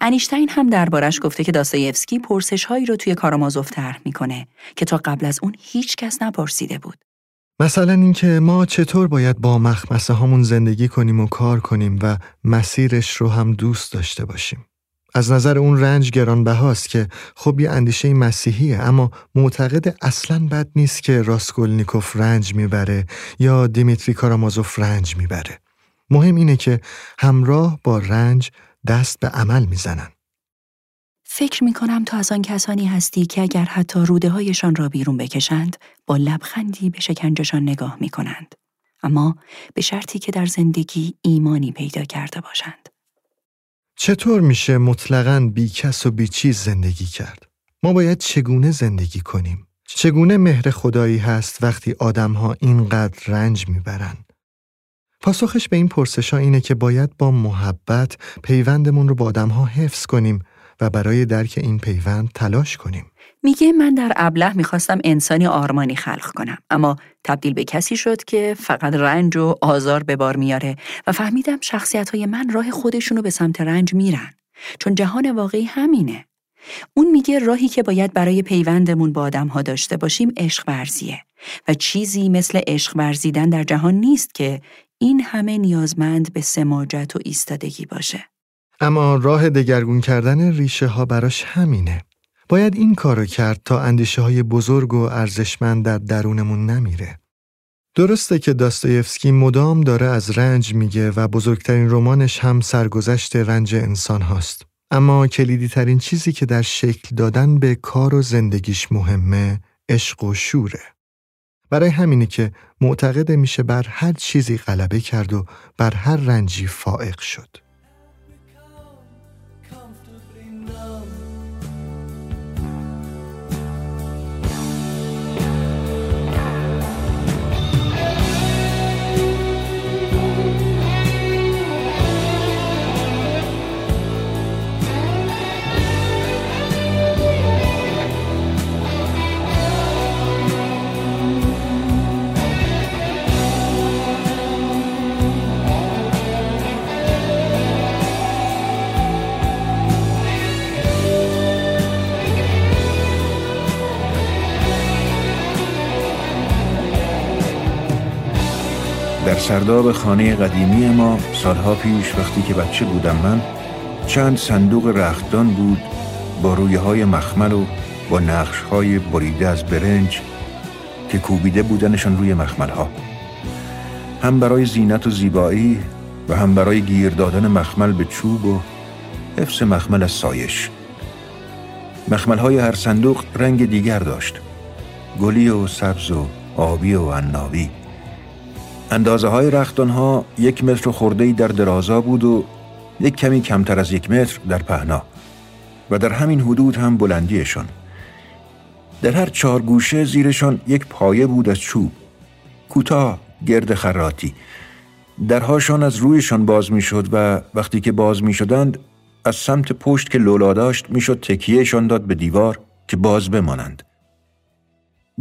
انیشتین هم دربارش گفته که داستایوسکی پرسش هایی رو توی کارامازوف طرح می‌کنه که تا قبل از اون هیچ کس نپرسیده بود. مثلا اینکه ما چطور باید با مخمسه هامون زندگی کنیم و کار کنیم و مسیرش رو هم دوست داشته باشیم. از نظر اون رنج گرانبهاست که خب یه اندیشه مسیحیه اما معتقد اصلا بد نیست که راسکولنیکوف رنج می‌بره یا دیمیتری کارامازوف رنج می‌بره. مهم اینه که همراه با رنج دست به عمل می‌زنن. فکر می کنم تو از آن کسانی هستی که اگر حتی روده هایشان را بیرون بکشند با لبخندی به شکنجشان نگاه می کنند. اما به شرطی که در زندگی ایمانی پیدا کرده باشند. چطور میشه مطلقاً بی کس و بی چیز زندگی کرد؟ ما باید چگونه زندگی کنیم؟ چگونه مهر خدایی هست وقتی آدمها اینقدر رنج می‌برن؟ پاسخش به این پرسش ها اینه که باید با محبت پیوندمون رو با آدمها حفظ کنیم و برای درک این پیوند تلاش کنیم. میگه من در ابله می‌خواستم انسانی آرمانی خلق کنم اما تبدیل به کسی شد که فقط رنج و آزار به بار میاره و فهمیدم شخصیت های من راه خودشونو به سمت رنج میرن چون جهان واقعی همینه اون میگه راهی که باید برای پیوندمون با آدم ها داشته باشیم عشق ورزیه و چیزی مثل عشق ورزیدن در جهان نیست که این همه نیازمند به سماجت و ایستادگی باشه. اما راه دگرگون کردن ریشه ها براش همینه. باید این کارو کرد تا اندیشه های بزرگ و ارزشمند در درونمون نمیره. درسته که داستایفسکی مدام داره از رنج میگه و بزرگترین رمانش هم سرگذشت رنج انسان هاست. اما کلیدی ترین چیزی که در شکل دادن به کار و زندگیش مهمه عشق و شوره. برای همینی که معتقد میشه بر هر چیزی غلبه کرد و بر هر رنجی فائق شد. سرداب خانه قدیمی ما سالها پیش وقتی که بچه بودم من چند صندوق رختدان بود با رویه های مخمل و با نقش های بریده از برنج که کوبیده بودنشان روی مخمل ها هم برای زینت و زیبایی و هم برای گیر دادن مخمل به چوب و حفظ مخمل از سایش. مخمل های هر صندوق رنگ دیگر داشت. گلی و سبز و آبی و عنابی اندازه های رختان ها یک متر خورده در درازا بود و یک کمی کمتر از یک متر در پهنا و در همین حدود هم بلندیشان. در هر چهار گوشه زیرشان یک پایه بود از چوب کوتاه گرد خراتی. درهاشان از رویشان باز می‌شد و وقتی که باز می شدند از سمت پشت که لولا داشت می‌شد تکیهشان داد به دیوار که باز بمانند.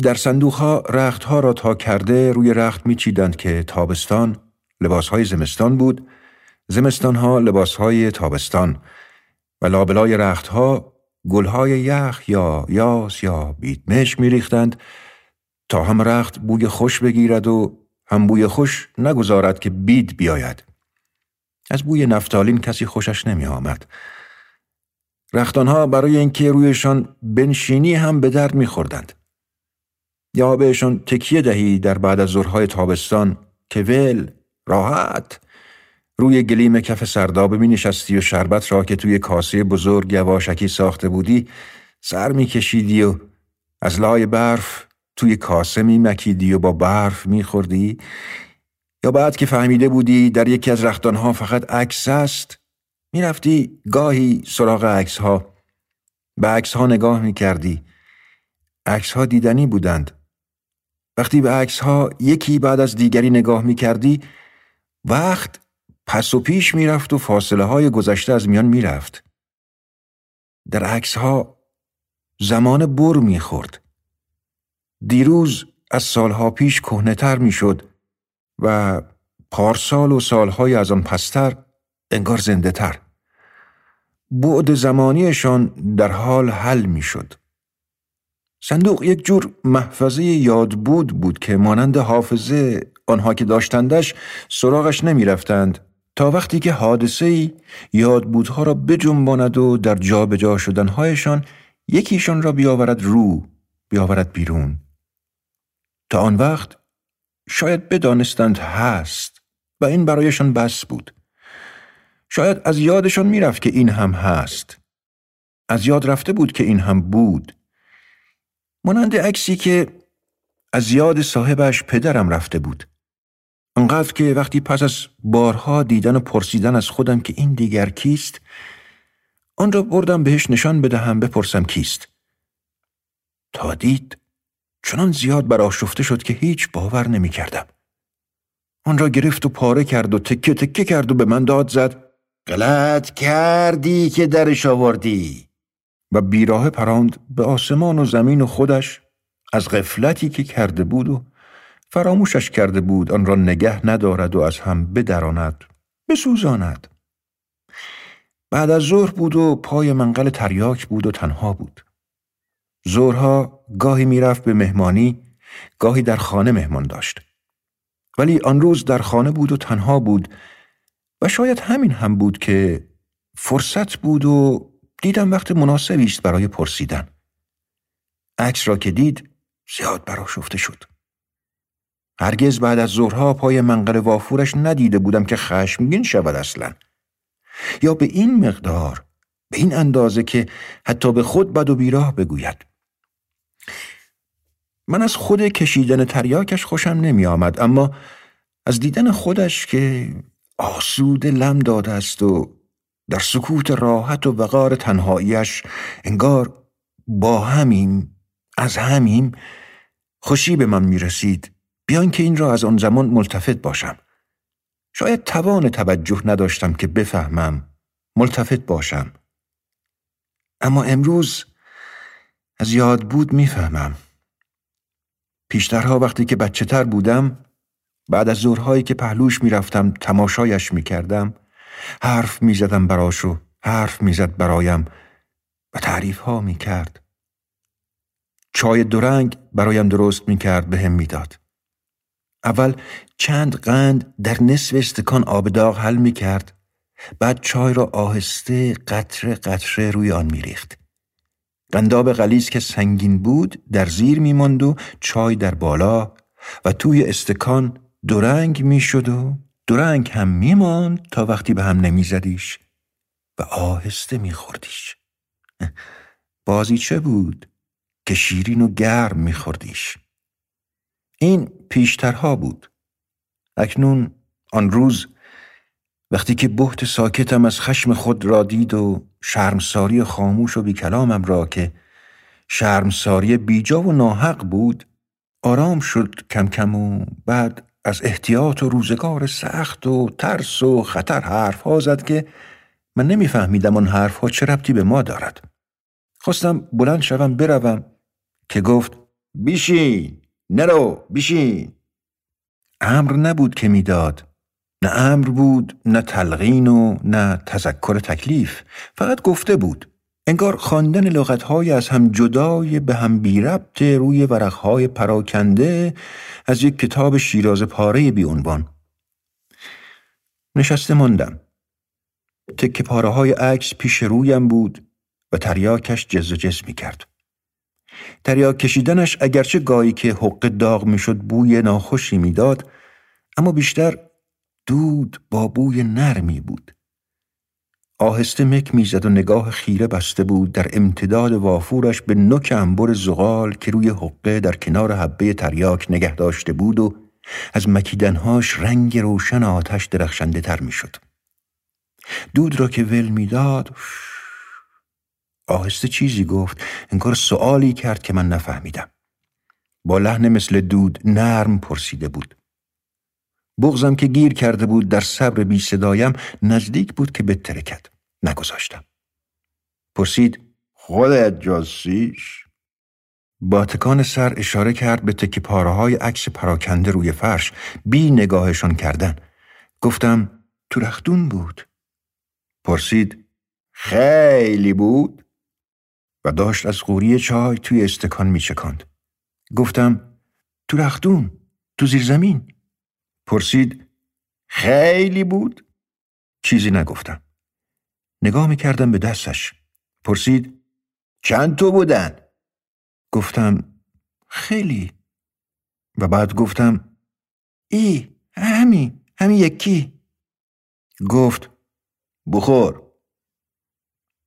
در صندوقها رختها را تا کرده روی رخت میچیدند که تابستان لباسهای زمستان بود زمستانها لباسهای تابستان و لابلای رختها گلهای یخ یا یاس یا بیتمشک میریختند تا هم رخت بوی خوش بگیرد و هم بوی خوش نگذارد که بید بیاید از بوی نفتالین کسی خوشش نمی آمد. رختانها برای اینکه رویشان بنشینی هم به درد می خوردند. یا بهشان تکیه دهی در بعد از ظهرهای تابستان که ول راحت. روی گلیم کف سردابه می نشستی و شربت را که توی کاسه بزرگ یواشکی ساخته بودی سر می کشیدی و از لای برف توی کاسه می مکیدی و با برف می خوردی یا بعد که فهمیده بودی در یکی از رختانها فقط عکس است می‌رفتی گاهی سراغ عکس ها به عکس ها نگاه می کردی عکس ها دیدنی بودند. وقتی به عکس ها یکی بعد از دیگری نگاه می کردی وقت پس و پیش می‌رفت و فاصله های گذشته از میان می‌رفت. در عکس ها زمان بر می‌خورد. دیروز از سالها پیش کهنهتر می‌شد و پارسال و سالهای از آن پستر انگار زنده تر. بعد زمانیشان در حال حل می‌شد. صندوق یک جور محفظه یادبود بود که مانند حافظه آنها که داشتندش سراغش نمی رفتند تا وقتی که حادثه ای یادبودها را بجنباند و در جابجا جا شدنهایشان یکیشان را بیاورد رو بیاورد بیرون. تا آن وقت شاید بدانستند هست و این برایشان بس بود. شاید از یادشان می‌رفت که این هم هست. از یاد رفته بود که این هم بود. مانند عکسی که از یاد صاحبش پدرم رفته بود. انقدر که وقتی پس از بارها دیدن و پرسیدن از خودم که این دیگر کیست آن را بردم بهش نشان بدهم بپرسم کیست. تا دید چنان زیاد براشفته شد که هیچ باور نمی کردم. آن را گرفت و پاره کرد و تکه تکه کرد و به من داد زد غلط کردی که درش آوردی. و بیراه پراند به آسمان و زمین و خودش از غفلتی که کرده بود و فراموشش کرده بود آن را نگه ندارد و از هم بدراند بسوزاند. بعد از ظهر بود و پای منقل تریاک بود و تنها بود. ظهرها گاهی می‌رفت به مهمانی گاهی در خانه مهمان داشت. ولی آن روز در خانه بود و تنها بود و شاید همین هم بود که فرصت بود و دیدم وقت مناسبی است برای پرسیدن. عکس را که دید زیاد براشفته شد. هرگز بعد از ظهرها پای منقل وافورش ندیده بودم که خشمگین شود اصلا. یا به این مقدار به این اندازه که حتی به خود بد و بیراه بگوید. من از خود کشیدن تریاکش خوشم نمی آمد اما از دیدن خودش که آسوده لم داده است و در سکوت راحت و وقار تنهاییش انگار با همیم از همیم خوشی به من می رسید بیان که این را از آن زمان ملتفت باشم. شاید توان توجه نداشتم که بفهمم. ملتفت باشم. اما امروز از یاد بود می‌فهمم. پیشترها وقتی که بچه تر بودم بعد از ظهرهایی که پهلوش می‌رفتم تماشایش می‌کردم حرف می‌زدم براش و حرف می‌زد برایم و تعریف ها می‌کرد چای درنگ برایم درست می‌کرد به هم می‌داد اول چند قند در نصف استکان آب داغ حل می کرد بعد چای را آهسته قطره قطره روی آن می ریخت. قنداب غلیز که سنگین بود در زیر می ماند و چای در بالا و توی استکان درنگ می شد و درنگ هم می ماند تا وقتی به هم نمی زدیش و آهسته می خوردیش. بازی چه بود که شیرین و گرم می خوردیش. این پیشترها بود. اکنون آن روز وقتی که بحت ساکتم از خشم خود را دید و شرمساری خاموش و بیکلامم را که شرمساری بیجا و ناحق بود آرام شد کم کم و بعد از احتیاط و روزگار سخت و ترس و خطر حرف ها زد که من نمیفهمیدم آن حرف ها چه ربطی به ما دارد. خواستم بلند شوم بروم که گفت بیشین نرو بیشین. امر نبود که می‌داد. نه امر بود نه تلقین و نه تذکر تکلیف. فقط گفته بود انگار خواندن لغتهای از هم جدای به هم بی ربط روی ورقهای پراکنده از یک کتاب شیراز پاره بی عنوان. نشسته ماندم. تک پاره های عکس پیش رویم بود و تریاکش جز و جز می کرد. تریاک کشیدنش اگرچه گاهی که حق داغ می شد بوی ناخوشی می‌داد اما بیشتر دود با بوی نرمی بود. آهسته مک می‌زد و نگاه خیره بسته بود در امتداد وافورش به نوک انبر زغال که روی حقه در کنار حبه تریاک نگه داشته بود و از مکیدنهاش رنگ روشن آتش درخشنده تر می‌شد. دود را که ول می‌داد آهسته چیزی گفت انگار سوالی کرد که من نفهمیدم. با لحن مثل دود نرم پرسیده بود. بغزم که گیر کرده بود در صبر بی صدایم نزدیک بود که بترکد. نگذاشتم. پرسید خودت جاسیش با تکان سر اشاره کرد به تک پاره های عکس پراکنده روی فرش بی نگاهشان کردن. گفتم تو رختون بود. پرسید خیلی بود؟ و داشت از قوری چای توی استکان می چکند. گفتم تو رختون تو زیر زمین. پرسید خیلی بود؟ چیزی نگفتم. نگاه می کردم به دستش. پرسید چند تو بودن؟ گفتم خیلی. و بعد گفتم ای همی همی یکی. گفت بخور.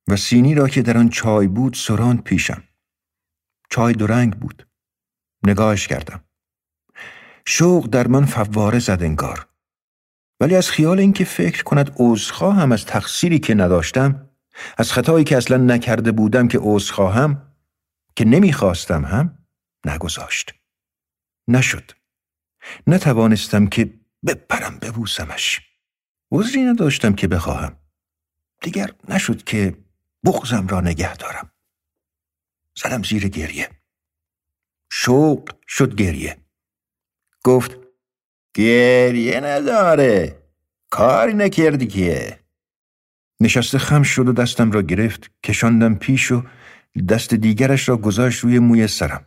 و سینی را که در آن چای بود سراند پیشم. چای دو رنگ بود. نگاهش کردم. شوق در من فواره زد انگار. ولی از خیال اینکه فکر کند عذرخواهم از تقصیری که نداشتم از خطایی که اصلا نکرده بودم که عذرخواهم که نمی‌خواستم هم نگذاشت. نشد. نتوانستم که بپرم ببوسمش. عذری نداشتم که بخواهم. دیگر نشد که بغزم را نگه دارم. زدم زیر گریه. شوق شد گریه. گفت گریه نداره. کاری نکردی که. نشسته خم شد و دستم را گرفت کشاندم پیش و دست دیگرش را گذاشت روی موی سرم.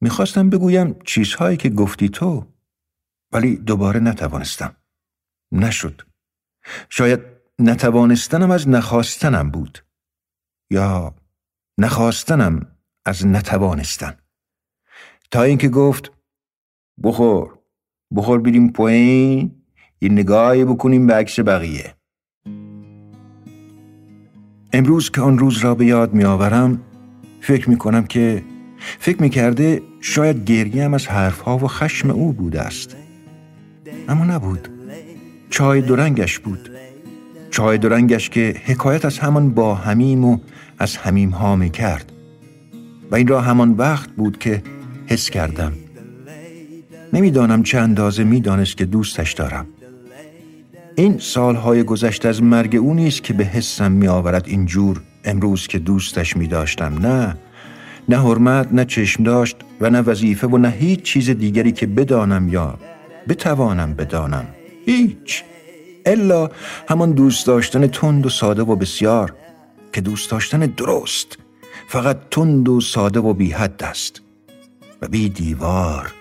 می‌خواستم بگویم چیزهایی که گفتی تو ولی دوباره نتوانستم. نشد. شاید نتوانستنم از نخواستنم بود. یا نخواستنم از نتوانستن. تا اینکه گفت بخور. بخور بریم پایین یه نگاهی بکنیم به عکس بقیه. امروز که آن روز را به یاد می آورم فکر می کنم که فکر می کرده شاید گریم از حرفها و خشم او بوده است. اما نبود. چای درنگش بود. چای درنگش که حکایت از همان با همیم و از همیم ها می کرد و این را همان وقت بود که حس کردم. نمی‌دانم چه اندازه می‌دانست که دوستش دارم. این سالهای گذشته از مرگ او نیست که به حسم می آورد اینجور امروز که دوستش می داشتم نه نه حرمت نه چشم داشت و نه وظیفه و نه هیچ چیز دیگری که بدانم یا بتوانم بدانم. هیچ. الا همان دوست داشتن تند و ساده و بسیار که دوست داشتن درست. فقط تند و ساده و بی حد است و بی دیوار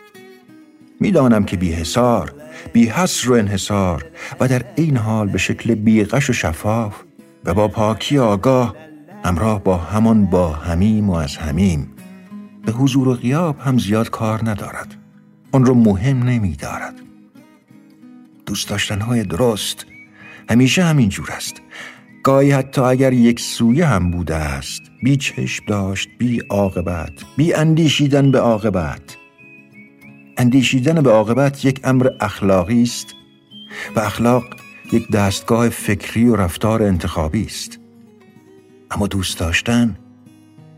می‌دانم که بی حسار بی حسر و انحصار و در این حال به شکل بیغش و شفاف و با پاکی آگاه همراه با همان با همیم و از همیم به حضور و غیاب هم زیاد کار ندارد. آن را مهم نمی دارد دوست داشتنهای درست همیشه همین جور است. گاهی حتی اگر یک سویه هم بوده است بی چشم داشت بی عاقبت بی اندیشیدن به عاقبت. اندیشیدن به عاقبت یک امر اخلاقی است و اخلاق یک دستگاه فکری و رفتار انتخابی است. اما دوست داشتن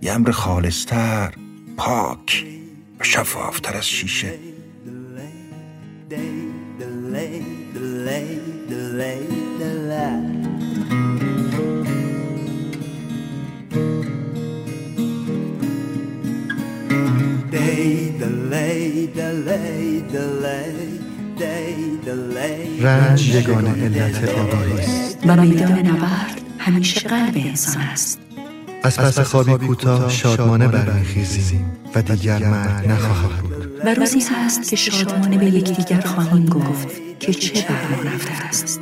یه امر خالصتر پاک و شفافتر از شیشه. رنج یگانه علت آگاهی. است و میدان نبرد همیشه قلب انسان است. از پس خوابی کوتاه شادمانه برمیخیزیم و دیگر مرگ نخواهد بود. و روزی هست که شادمانه به یکدیگر خواهیم گفت که چه بر ما رفته است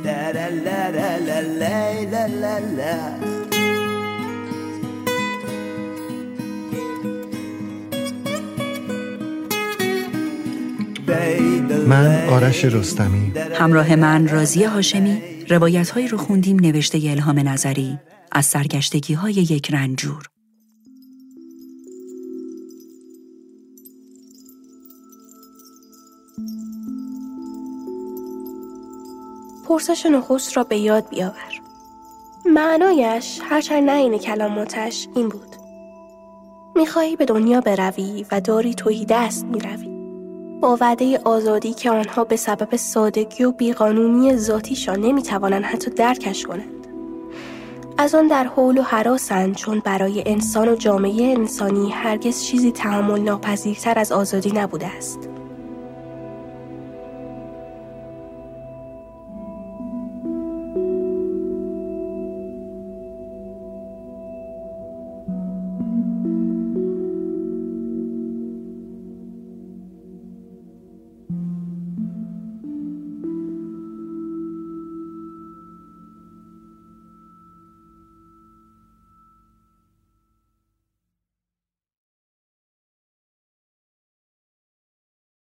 من آرش رستمی. همراه من رازی هاشمی. روایت هایی رو خوندیم نوشته الهام نظری. از سرگشتگی های یک رنجور. پرسش نخست را به یاد بیاور. معنایش هرچند نه این کلاماتش این بود. می‌خواهی به دنیا بروی و داری توهی دست می‌روی. با وعده آزادی که آنها به سبب سادگی و بیقانونی ذاتیشان نمی‌توانند حتی درکش کنند. از آن در حول و حراسند چون برای انسان و جامعه انسانی هرگز چیزی تحمل ناپذیرتر از آزادی نبوده است.